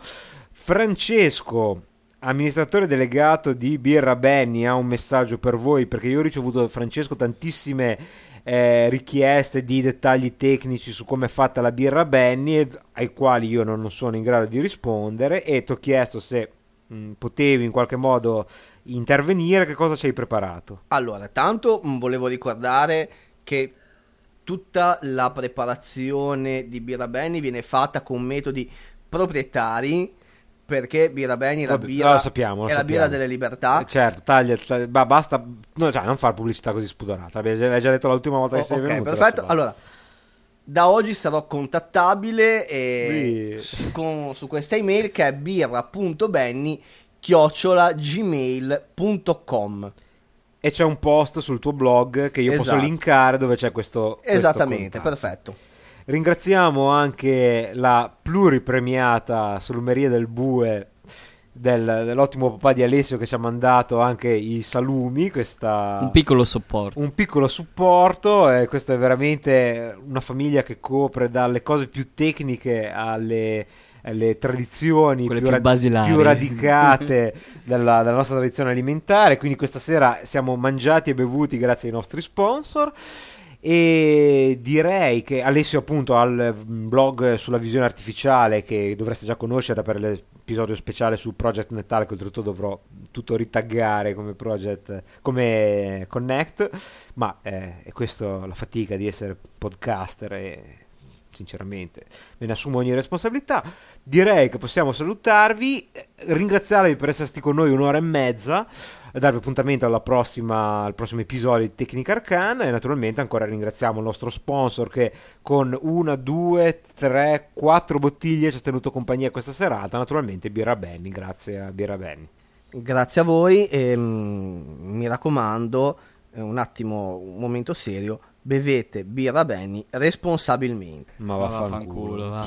Francesco, amministratore delegato di Birra Benny, ha un messaggio per voi perché io ho ricevuto da Francesco tantissime eh, richieste di dettagli tecnici su come è fatta la birra Benny ai quali io non sono in grado di rispondere e ti ho chiesto se mh, potevi in qualche modo intervenire, che cosa ci hai preparato? Allora, tanto mh, volevo ricordare che tutta la preparazione di Birra Benny viene fatta con metodi proprietari perché Birra Benny è la birra, lo sappiamo, lo è la birra delle libertà. Eh, certo, taglia, taglia- ba- basta, no, cioè, non fare pubblicità così spudorata, l'hai già detto l'ultima volta che Oh, sei ok, venuto. perfetto. Allora, da oggi sarò contattabile e Sì. con- su questa email che è birra.benny chiocciola gmail.com E c'è un post sul tuo blog che io posso Esatto. linkare dove c'è questo. questo Esattamente, contatto. perfetto. Ringraziamo anche la pluripremiata Salumeria del Bue del- dell'ottimo papà di Alessio che ci ha mandato anche i salumi, questa, Un piccolo supporto. un piccolo supporto e questa è veramente una famiglia che copre dalle cose più tecniche alle, eh, le tradizioni più, più basilari. più radicate della, della nostra tradizione alimentare. Quindi questa sera siamo mangiati e bevuti grazie ai nostri sponsor. E direi che Alessio appunto ha il blog sulla visione artificiale che dovreste già conoscere per l'episodio speciale su Project Natale che oltretutto dovrò tutto ritaggare come project come Connect ma eh, è questa la fatica di essere podcaster e sinceramente me ne assumo ogni responsabilità direi che possiamo salutarvi ringraziarvi per essere stati con noi un'ora e mezza darvi appuntamento prossima, al prossimo episodio di Tecnica Arcana e naturalmente ancora ringraziamo il nostro sponsor che con una, due, tre, quattro bottiglie ci ha tenuto compagnia questa serata, naturalmente Birra Benny, grazie a Birra Benny. Grazie a voi e mm, mi raccomando, un attimo, un momento serio, bevete birra Benny responsabilmente. Ma vaffanculo, va.